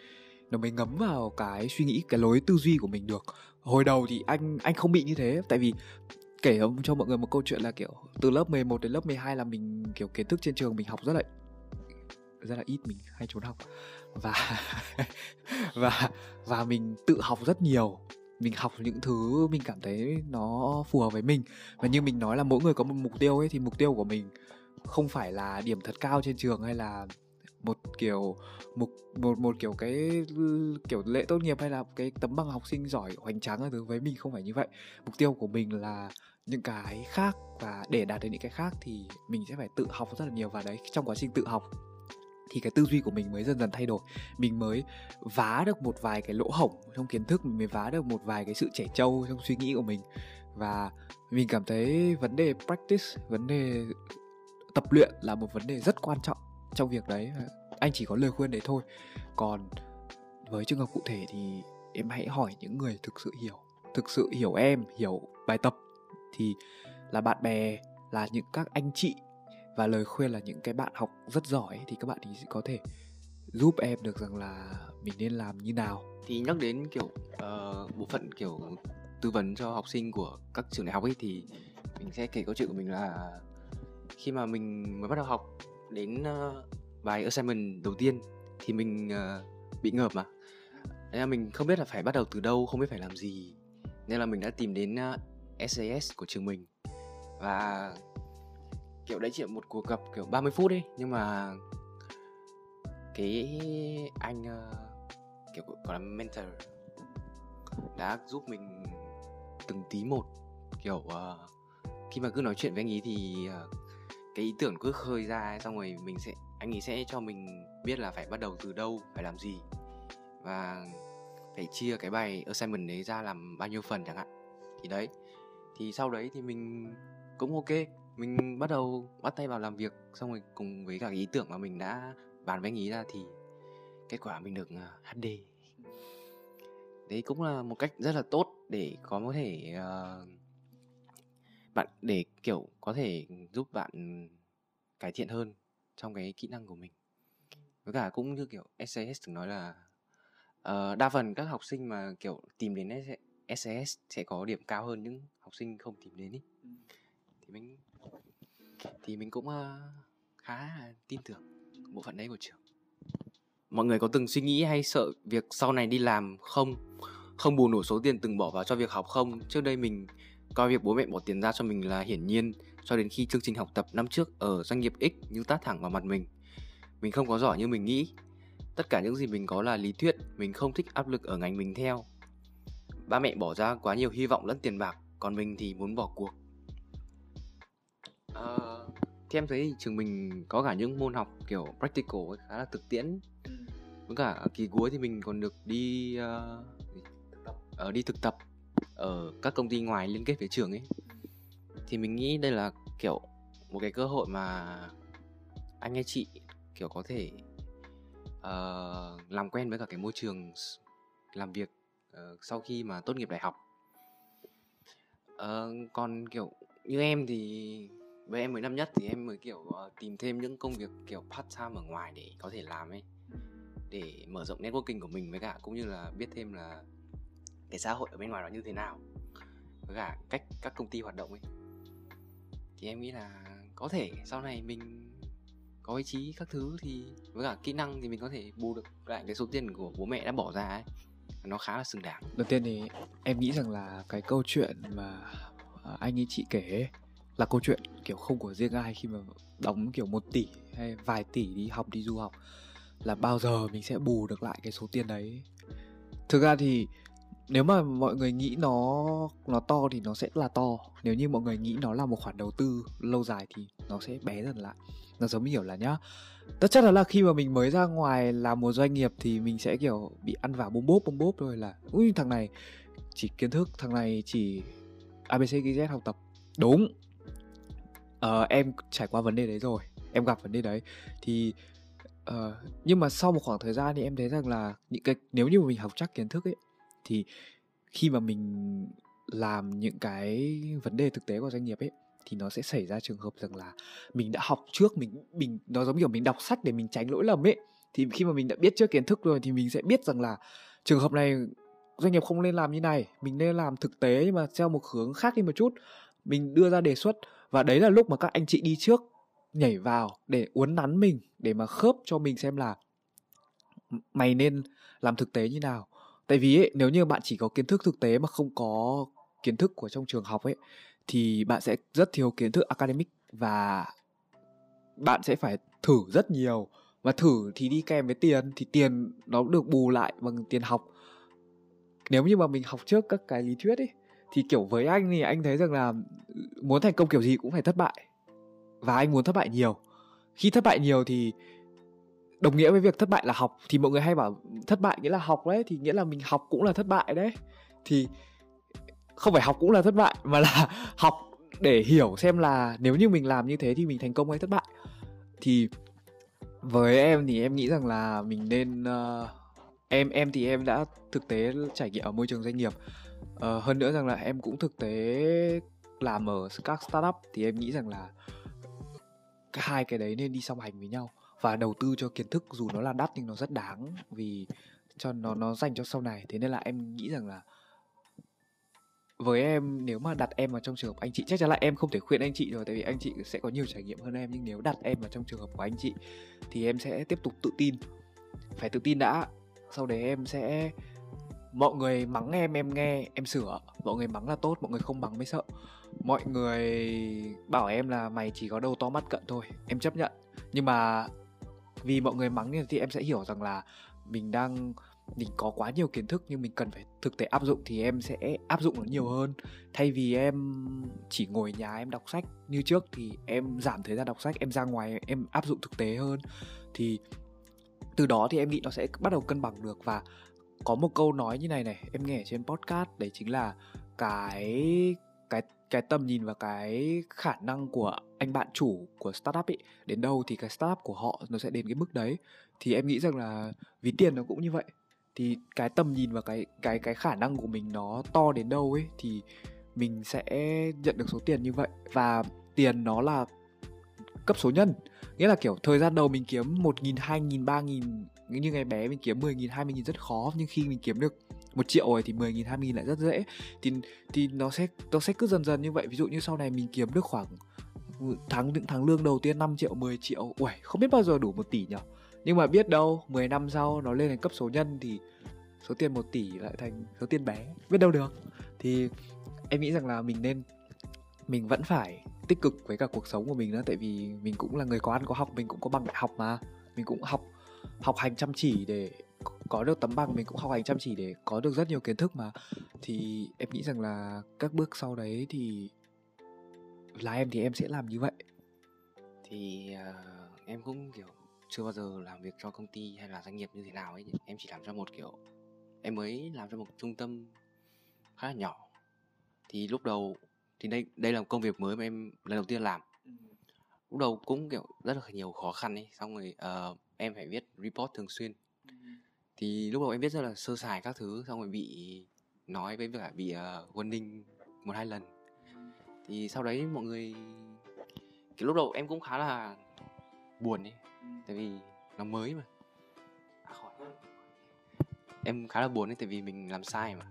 nó mới ngấm vào cái suy nghĩ, cái lối tư duy của mình được. Hồi đầu thì anh anh không bị như thế, tại vì kể cho mọi người một câu chuyện là kiểu từ lớp 11 đến lớp 12 là mình, kiểu, kiến thức trên trường mình học rất là rất là ít, mình hay trốn học. Và và và mình tự học rất nhiều mình học những thứ mình cảm thấy nó phù hợp với mình. Và như mình nói là mỗi người có một mục tiêu ấy, thì mục tiêu của mình không phải là điểm thật cao trên trường hay là một kiểu một một một kiểu cái kiểu lễ tốt nghiệp hay là cái tấm bằng học sinh giỏi, hoành tráng thứ. Với mình không phải như vậy. Mục tiêu của mình là những cái khác và để đạt được những cái khác thì mình sẽ phải tự học rất là nhiều và đấy, trong quá trình tự học thì cái tư duy của mình mới dần dần thay đổi. Mình mới vá được một vài cái lỗ hổng trong kiến thức, mình mới vá được một vài cái sự trẻ trâu trong suy nghĩ của mình. Và mình cảm thấy vấn đề practice, vấn đề tập luyện là một vấn đề rất quan trọng trong việc đấy. Anh chỉ có lời khuyên đấy thôi. Còn với trường hợp cụ thể thì em hãy hỏi những người thực sự hiểu, thực sự hiểu em, hiểu bài tập. Thì là bạn bè, là những các anh chị và lời khuyên là những cái bạn học rất giỏi thì các bạn thì có thể giúp em được rằng là mình nên làm như nào. Thì nhắc đến kiểu uh, bộ phận kiểu tư vấn cho học sinh của các trường đại học ấy thì mình sẽ kể câu chuyện của mình là khi mà mình mới bắt đầu học đến uh, bài assignment đầu tiên thì mình uh, bị ngợp mà. Nên là mình không biết là phải bắt đầu từ đâu không biết phải làm gì. Nên là mình đã tìm đến uh, SAS của trường mình. Và kiểu đấy chỉ là một cuộc gặp kiểu 30 phút đi nhưng mà cái anh uh, kiểu gọi là mentor đã giúp mình từng tí một. Kiểu uh, khi mà cứ nói chuyện với anh ấy thì uh, cái ý tưởng cứ khơi ra ấy, xong rồi mình sẽ anh ấy sẽ cho mình biết là phải bắt đầu từ đâu phải làm gì và phải chia cái bài assignment đấy ra làm bao nhiêu phần chẳng hạn. Thì đấy thì sau đấy thì mình cũng ok mình bắt đầu bắt tay vào làm việc xong rồi cùng với cả ý tưởng mà mình đã bàn với anh ý ra thì kết quả mình được HD đấy cũng là một cách rất là tốt để có thể uh, bạn để kiểu có thể giúp bạn cải thiện hơn trong cái kỹ năng của mình. Với cả cũng như kiểu SAS từng nói là uh, đa phần các học sinh mà kiểu tìm đến SAS sẽ có điểm cao hơn những học sinh không tìm đến ý. thì mình thì mình cũng uh, khá tin tưởng bộ phận đấy của trường. Mọi người có từng suy nghĩ hay sợ việc sau này đi làm không? Không bù nổi số tiền từng bỏ vào cho việc học không? Trước đây mình coi việc bố mẹ bỏ tiền ra cho mình là hiển nhiên cho đến khi chương trình học tập năm trước ở doanh nghiệp X như tát thẳng vào mặt mình. Mình không có giỏi như mình nghĩ. Tất cả những gì mình có là lý thuyết mình không thích áp lực ở ngành mình theo. Ba mẹ bỏ ra quá nhiều hy vọng lẫn tiền bạc còn mình thì muốn bỏ cuộc thì em thấy trường mình có cả những môn học kiểu practical ấy, khá là thực tiễn. Ừ. với cả kỳ cuối thì mình còn được đi uh, uh, đi thực tập ở các công ty ngoài liên kết với trường ấy. Thì mình nghĩ đây là kiểu một cái cơ hội mà anh hay chị kiểu có thể uh, làm quen với cả cái môi trường làm việc uh, sau khi mà tốt nghiệp đại học. Uh, còn kiểu như em thì với em mới năm nhất thì em mới kiểu uh, tìm thêm những công việc kiểu part time ở ngoài để có thể làm ấy. Để mở rộng networking của mình với cả cũng như là biết thêm là cái xã hội ở bên ngoài nó như thế nào. Với cả cách các công ty hoạt động ấy. Thì em nghĩ là có thể sau này mình có ý chí các thứ thì với cả kỹ năng thì mình có thể bù được lại cái số tiền của bố mẹ đã bỏ ra ấy. Nó khá là xứng đáng. Đầu tiên thì em nghĩ rằng là cái câu chuyện mà ờ, anh ấy chị kể là câu chuyện kiểu không của riêng ai khi mà đóng kiểu một tỷ hay vài tỷ đi học, đi du học là bao giờ mình sẽ bù được lại cái số tiền đấy. Thực ra thì nếu mà mọi người nghĩ nó nó to thì nó sẽ là to, nếu như mọi người nghĩ nó là một khoản đầu tư lâu dài thì nó sẽ bé dần lại. Nó giống như kiểu là nhá, tất chắc là khi mà mình mới ra ngoài làm một doanh nghiệp thì mình sẽ kiểu bị ăn vào bông bốp bông bốp thôi là, ui, thằng này chỉ kiến thức, thằng này chỉ abc gz học tập. Đúng uh, em trải qua vấn đề đấy rồi em gặp vấn đề đấy. Thì uh, nhưng mà sau một khoảng thời gian thì em thấy rằng là những cái nếu như mà mình học chắc kiến thức ấy thì khi mà mình làm những cái vấn đề thực tế của doanh nghiệp ấy thì nó sẽ xảy ra trường hợp rằng là mình đã học trước mình mình nó giống kiểu mình đọc sách để mình tránh lỗi lầm ấy. Thì khi mà mình đã biết trước kiến thức rồi thì mình sẽ biết rằng là trường hợp này doanh nghiệp không nên làm như này mình nên làm thực tế nhưng mà theo một hướng khác đi một chút. Mình đưa ra đề xuất và đấy là lúc mà các anh chị đi trước nhảy vào để uốn nắn mình để mà khớp cho mình xem là mày nên làm thực tế như nào. Tại vì ấy, nếu như bạn chỉ có kiến thức thực tế mà không có kiến thức của trong trường học ấy thì bạn sẽ rất thiếu kiến thức academic và bạn sẽ phải thử rất nhiều. Và thử thì đi kèm với tiền thì tiền nó được bù lại bằng tiền học. Nếu như mà mình học trước các cái lý thuyết ấy thì kiểu với anh thì anh thấy rằng là muốn thành công kiểu gì cũng phải thất bại. Và anh muốn thất bại nhiều. Khi thất bại nhiều thì đồng nghĩa với việc thất bại là học thì mọi người hay bảo thất bại nghĩa là học đấy thì nghĩa là mình học cũng là thất bại đấy. Thì không phải học cũng là thất bại mà là học để hiểu xem là nếu như mình làm như thế thì mình thành công hay thất bại. Thì với em thì em nghĩ rằng là mình nên uh, em em thì em đã thực tế trải nghiệm ở môi trường doanh nghiệp. Uh, hơn nữa rằng là em cũng thực tế làm ở các startup thì em nghĩ rằng là cái hai cái đấy nên đi song hành với nhau và đầu tư cho kiến thức dù nó là đắt nhưng nó rất đáng vì cho nó nó dành cho sau này. Thế nên là em nghĩ rằng là với em, nếu mà đặt em vào trong trường hợp anh chị, chắc chắn là em không thể khuyên anh chị rồi tại vì anh chị sẽ có nhiều trải nghiệm hơn em. Nhưng nếu đặt em vào trong trường hợp của anh chị thì em sẽ tiếp tục tự tin. Phải tự tin đã. Sau đấy em sẽ, mọi người mắng em em nghe, em sửa. Mọi người mắng là tốt, mọi người không mắng mới sợ mọi người bảo em là mày chỉ có đầu to mắt cận thôi, em chấp nhận. Nhưng mà vì mọi người mắng thì em sẽ hiểu rằng là mình đang, mình có quá nhiều kiến thức nhưng mình cần phải thực tế áp dụng thì em sẽ áp dụng nó nhiều hơn. Thay vì em chỉ ngồi nhà em đọc sách như trước thì em giảm thời gian đọc sách, em ra ngoài, em áp dụng thực tế hơn. Thì từ đó thì em nghĩ nó sẽ bắt đầu cân bằng được. Và có một câu nói như này này, em nghe trên podcast đấy chính là cái cái tầm nhìn và cái khả năng của anh bạn chủ của startup ấy đến đâu thì cái startup của họ nó sẽ đến cái mức đấy. Thì em nghĩ rằng là ví tiền nó cũng như vậy. Thì cái tầm nhìn và cái cái cái khả năng của mình nó to đến đâu ấy, thì mình sẽ nhận được số tiền như vậy. Và tiền nó là cấp số nhân. Nghĩa là kiểu thời gian đầu mình kiếm một nghìn, hai nghìn, ba nghìn, như ngày bé mình kiếm 10 nghìn 20 nghìn rất khó, nhưng khi mình kiếm được một triệu rồi thì 10 nghìn 20 nghìn lại rất dễ. Thì thì nó sẽ nó sẽ cứ dần dần như vậy. Ví dụ như sau này mình kiếm được khoảng tháng những tháng lương đầu tiên 5 triệu 10 triệu. Uầy, không biết bao giờ đủ một tỷ nhỉ nhưng mà biết đâu 10 năm sau nó lên thành cấp số nhân thì số tiền 1 tỷ lại thành số tiền bé. Biết đâu được. Thì em nghĩ rằng là mình nên mình vẫn phải tích cực với cả cuộc sống của mình nữa. Tại vì mình cũng là người có ăn có học mình cũng có bằng đại học mà. Mình cũng học học hành chăm chỉ để có được tấm bằng mình cũng học hành chăm chỉ để có được rất nhiều kiến thức mà. Thì em nghĩ rằng là các bước sau đấy thì là em thì em sẽ làm như vậy. Thì uh, em cũng kiểu chưa bao giờ làm việc cho công ty hay là doanh nghiệp như thế nào ấy em chỉ làm cho một kiểu em mới làm cho một trung tâm khá là nhỏ. Thì lúc đầu thì đây đây là một công việc mới mà em lần đầu tiên làm. Lúc đầu cũng kiểu rất là nhiều khó khăn ấy. Xong rồi uh, em phải viết report thường xuyên thì lúc đầu em viết rất là sơ sài các thứ xong rồi bị nói với cả bị ờ, uh, warning một hai lần. Thì sau đấy mọi người cái lúc đầu em cũng khá là buồn ấy tại vì nó mới mà. À, em khá là buồn ấy tại vì mình làm sai mà.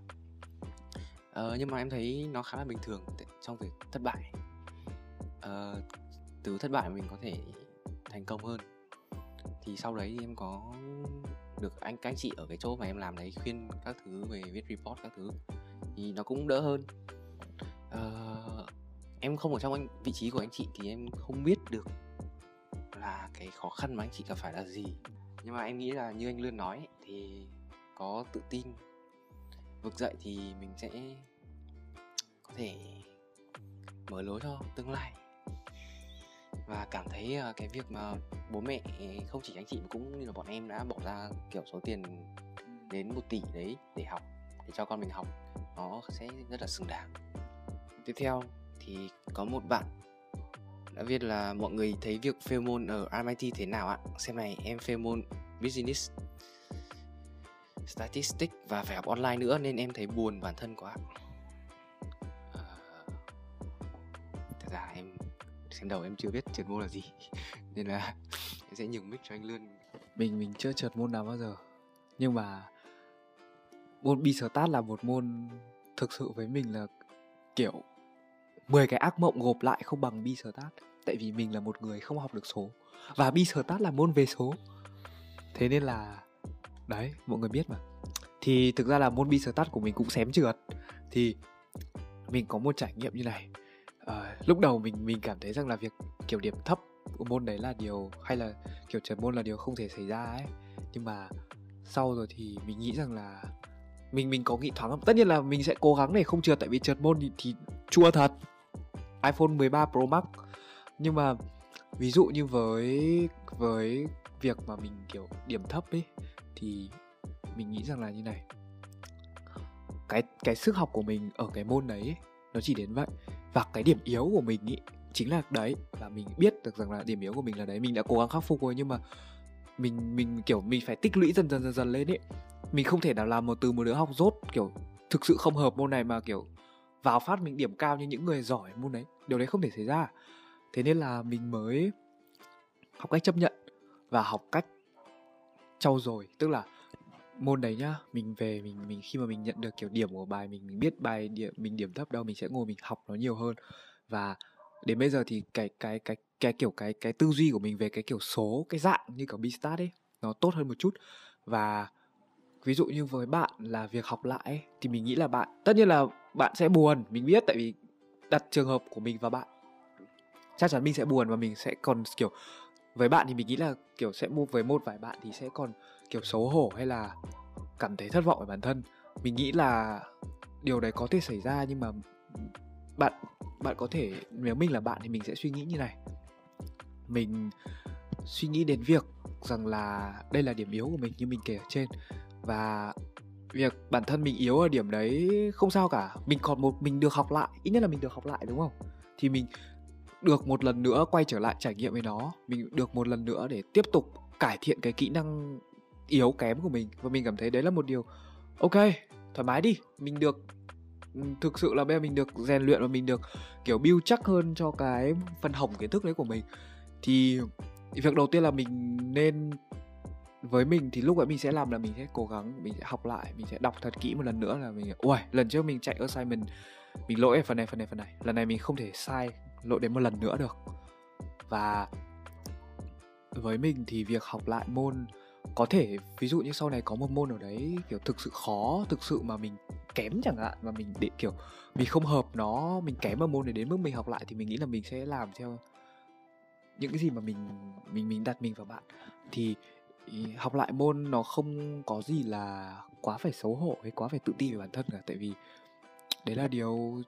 Ờ, nhưng mà em thấy nó khá là bình thường trong việc thất bại. Ờ, từ thất bại mình có thể thành công hơn. Thì sau đấy em có được anh các anh chị ở cái chỗ mà em làm đấy khuyên các thứ về viết report các thứ thì nó cũng đỡ hơn. Uh, em không ở trong anh vị trí của anh chị thì em không biết được là cái khó khăn mà anh chị gặp phải là gì. Nhưng mà em nghĩ là như anh luôn nói thì có tự tin vực dậy thì mình sẽ có thể mở lối cho tương lai và cảm thấy uh, cái việc mà bố mẹ không chỉ anh chị cũng như là bọn em đã bỏ ra kiểu số tiền đến một tỷ đấy để học để cho con mình học nó sẽ rất là xứng đáng. Tiếp theo thì có một bạn đã viết là mọi người thấy việc fail môn ở MIT thế nào ạ? Xem này em fail môn business statistics và phải học online nữa nên em thấy buồn bản thân quá xem đầu em chưa biết trượt môn là gì. Nên là em sẽ nhường mic cho anh lươn. Mình mình chưa trượt môn nào bao giờ. Nhưng mà môn bi stat là một môn thực sự với mình là kiểu 10 cái ác mộng gộp lại không bằng bi stat tại vì mình là một người không học được số. Và bi stat là môn về số. Thế nên là, đấy, mọi người biết mà. Thì thực ra là môn bi stat của mình cũng xém trượt. Thì mình có một trải nghiệm như này à, lúc đầu mình mình cảm thấy rằng là việc kiểu điểm thấp của môn đấy là điều hay là kiểu trượt môn là điều không thể xảy ra ấy. Nhưng mà sau rồi thì mình nghĩ rằng là mình mình có nghĩ thoáng tất nhiên là mình sẽ cố gắng để không trượt tại vì trượt môn thì, thì chua thật. iPhone 13 Pro Max. Nhưng mà ví dụ như với với việc mà mình kiểu điểm thấp ấy thì mình nghĩ rằng là như này. Cái cái sức học của mình ở cái môn đấy ấy, nó chỉ đến vậy. Và cái điểm yếu của mình ý, chính là đấy và mình biết được rằng là điểm yếu của mình là đấy. Mình đã cố gắng khắc phục rồi, nhưng mà mình mình, kiểu, mình phải tích lũy dần dần dần dần lên ấy mình không thể nào làm một từ một đứa học rốt, kiểu, thực sự không hợp môn này mà, kiểu, vào phát mình điểm cao như những người giỏi môn đấy. Điều đấy không thể xảy ra. Thế nên là mình mới học cách chấp nhận và học cách trau dồi. Tức là môn đấy nhá mình về mình mình khi mà mình nhận được kiểu điểm của bài mình mình biết bài điểm mình điểm thấp đâu mình sẽ ngồi mình học nó nhiều hơn. Và đến bây giờ thì cái cái cái cái kiểu cái cái tư duy của mình về cái kiểu số cái dạng như kiểu Beastart ấy nó tốt hơn một chút. Và ví dụ như với bạn là việc học lại ấy, thì mình nghĩ là bạn tất nhiên là bạn sẽ buồn mình biết tại vì đặt trường hợp của mình và bạn chắc chắn mình sẽ buồn và mình sẽ còn kiểu với bạn thì mình nghĩ là kiểu sẽ mua với một vài bạn thì sẽ còn kiểu xấu hổ hay là cảm thấy thất vọng về bản thân. Mình nghĩ là điều đấy có thể xảy ra nhưng mà bạn bạn có thể, nếu mình là bạn thì mình sẽ suy nghĩ như này. Mình suy nghĩ đến việc rằng là đây là điểm yếu của mình như mình kể ở trên và việc bản thân mình yếu ở điểm đấy không sao cả. Mình còn một, mình được học lại, ít nhất là mình được học lại, đúng không? Thì mình được một lần nữa quay trở lại trải nghiệm với nó. Mình được một lần nữa để tiếp tục cải thiện cái kỹ năng yếu kém của mình và mình cảm thấy đấy là một điều ok, thoải mái đi, mình được ừ, thực sự là bây giờ mình được rèn luyện và mình được, kiểu, build chắc hơn cho cái phần hỏng kiến thức đấy của mình. Thì việc đầu tiên là mình nên, với mình thì lúc ấy mình sẽ làm là mình sẽ cố gắng, mình sẽ học lại, mình sẽ đọc thật kỹ một lần nữa là mình ui lần trước mình chạy assignment, mình lỗi ở phần này phần này phần này, lần này mình không thể sai lỗi đến một lần nữa được. Và với mình thì việc học lại môn có thể ví dụ như sau này có một môn ở đấy, kiểu, thực sự khó, thực sự mà mình kém chẳng hạn và mình để, kiểu mình không hợp nó, mình kém ở môn này đến mức mình học lại thì mình nghĩ là mình sẽ làm theo những cái gì mà mình mình mình đặt mình vào bạn. Thì học lại môn nó không có gì là quá phải xấu hổ hay quá phải tự ti về bản thân cả, tại vì đấy là điều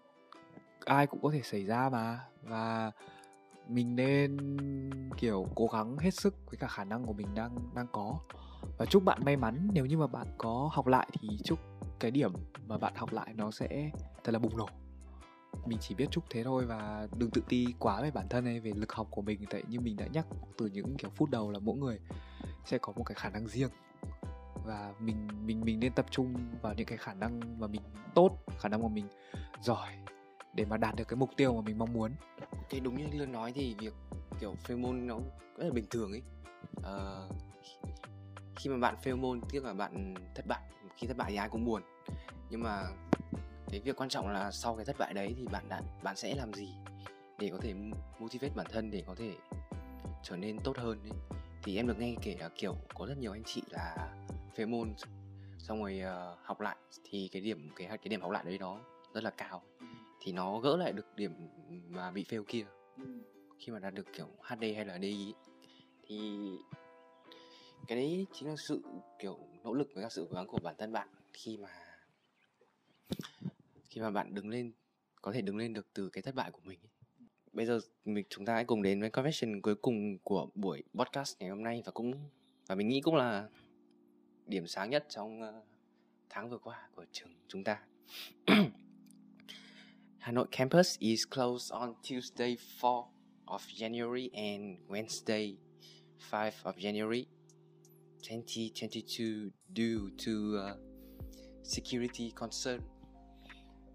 ai cũng có thể xảy ra mà. Và mình nên, kiểu, cố gắng hết sức với cả khả năng của mình đang đang có. Và chúc bạn may mắn. Nếu như mà bạn có học lại thì chúc cái điểm mà bạn học lại nó sẽ thật là bùng nổ. Mình chỉ biết chúc thế thôi và đừng tự ti quá về bản thân hay về lực học của mình. Tại như mình đã nhắc, từ những, kiểu, phút đầu là mỗi người sẽ có một cái khả năng riêng. Và mình mình mình nên tập trung vào những cái khả năng mà mình tốt, khả năng mà mình giỏi để mà đạt được cái mục tiêu mà mình mong muốn. Thì đúng như Lương nói thì việc kiểu fail môn nó rất là bình thường ấy. À, khi mà bạn fail môn tiếc là bạn thất bại khi thất bại thì ai cũng buồn. Nhưng mà cái việc quan trọng là sau cái thất bại đấy thì bạn đã bạn sẽ làm gì để có thể motivate bản thân để có thể trở nên tốt hơn ấy. thì em được nghe kể là kiểu có rất nhiều anh chị là phê môn xong rồi uh, học lại. Thì cái điểm cái cái điểm học lại đấy nó rất là cao thì nó gỡ lại được điểm mà bị fail kia. Khi mà đạt được kiểu HD hay là DI thì cái đấy chính là sự kiểu nỗ lực với cả sự cố gắng của bản thân bạn khi mà khi mà bạn đứng lên có thể đứng lên được từ cái thất bại của mình bây giờ mình chúng ta hãy cùng đến với confession cuối cùng của buổi podcast ngày hôm nay và cũng và mình nghĩ cũng là điểm sáng nhất trong uh, tháng vừa qua của trường chúng ta Hanoi campus is closed on Tuesday 4 of January and Wednesday 5 of January 2022 due to uh, security concern.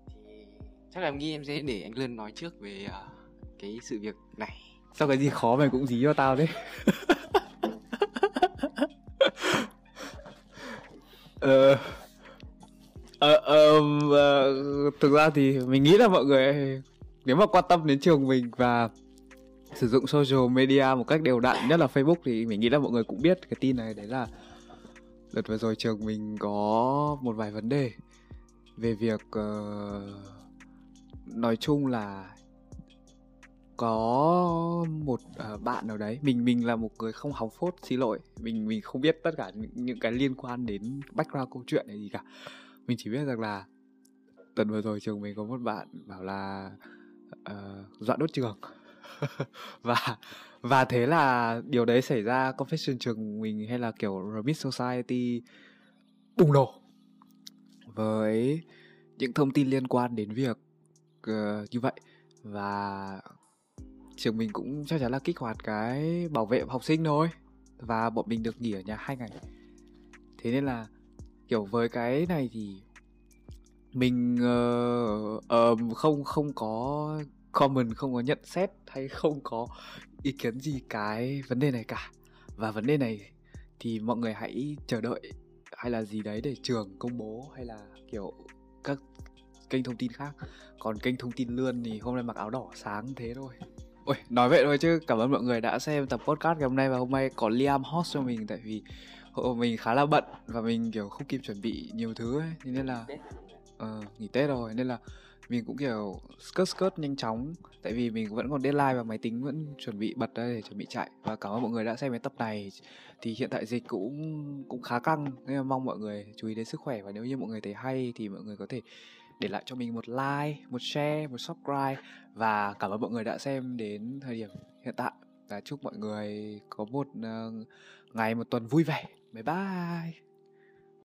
Thì chắc là em nghĩ em sẽ để anh Lân nói trước về uh, cái sự việc này. Sao cái gì khó mày cũng dí cho tao đấy. ờ uh ờ, ờ, uh, thực ra thì mình nghĩ là mọi người nếu mà quan tâm đến trường mình và sử dụng social media một cách đều đặn nhất là Facebook thì mình nghĩ là mọi người cũng biết cái tin này. Đấy là đợt vừa rồi trường mình có một vài vấn đề về việc uh, nói chung là có một uh, bạn nào đấy mình mình là một người không hóng phốt xin lỗi. Mình mình không biết tất cả những, những cái liên quan đến background câu chuyện này gì cả mình chỉ biết rằng là tuần vừa rồi trường mình có một bạn bảo là uh, dọa đốt trường. Và và thế là điều đấy xảy ra confession trường mình hay là kiểu remit society bùng nổ. Với những thông tin liên quan đến việc uh, như vậy. Và trường mình cũng chắc chắn là kích hoạt cái bảo vệ học sinh thôi. Và bọn mình được nghỉ ở nhà hai ngày. Thế nên là kiểu với cái này thì mình uh, uh, không không có comment không có nhận xét hay không có ý kiến gì cái vấn đề này cả. Và vấn đề này thì mọi người hãy chờ đợi hay là gì đấy để trường công bố hay là kiểu các kênh thông tin khác. Còn kênh thông tin lươn thì hôm nay mặc áo đỏ sáng thế thôi. Ôi, nói vậy thôi chứ cảm ơn mọi người đã xem tập podcast ngày hôm nay và hôm nay có Liam host cho mình tại vì mình khá là bận và mình kiểu không kịp chuẩn bị nhiều thứ ấy. Nên là uh, nghỉ Tết rồi. Nên là mình cũng kiểu skirt skirt nhanh chóng. Tại vì mình vẫn còn deadline và máy tính vẫn chuẩn bị bật ra để chuẩn bị chạy. Và cảm ơn mọi người đã xem cái tập này. Thì hiện tại dịch cũng cũng khá căng. Nên là mong mọi người chú ý đến sức khỏe. Và nếu như mọi người thấy hay thì mọi người có thể để lại cho mình một like, một share, một subscribe. Và cảm ơn mọi người đã xem đến thời điểm hiện tại. Và chúc mọi người có một uh, ngày một tuần vui vẻ. Bye bye.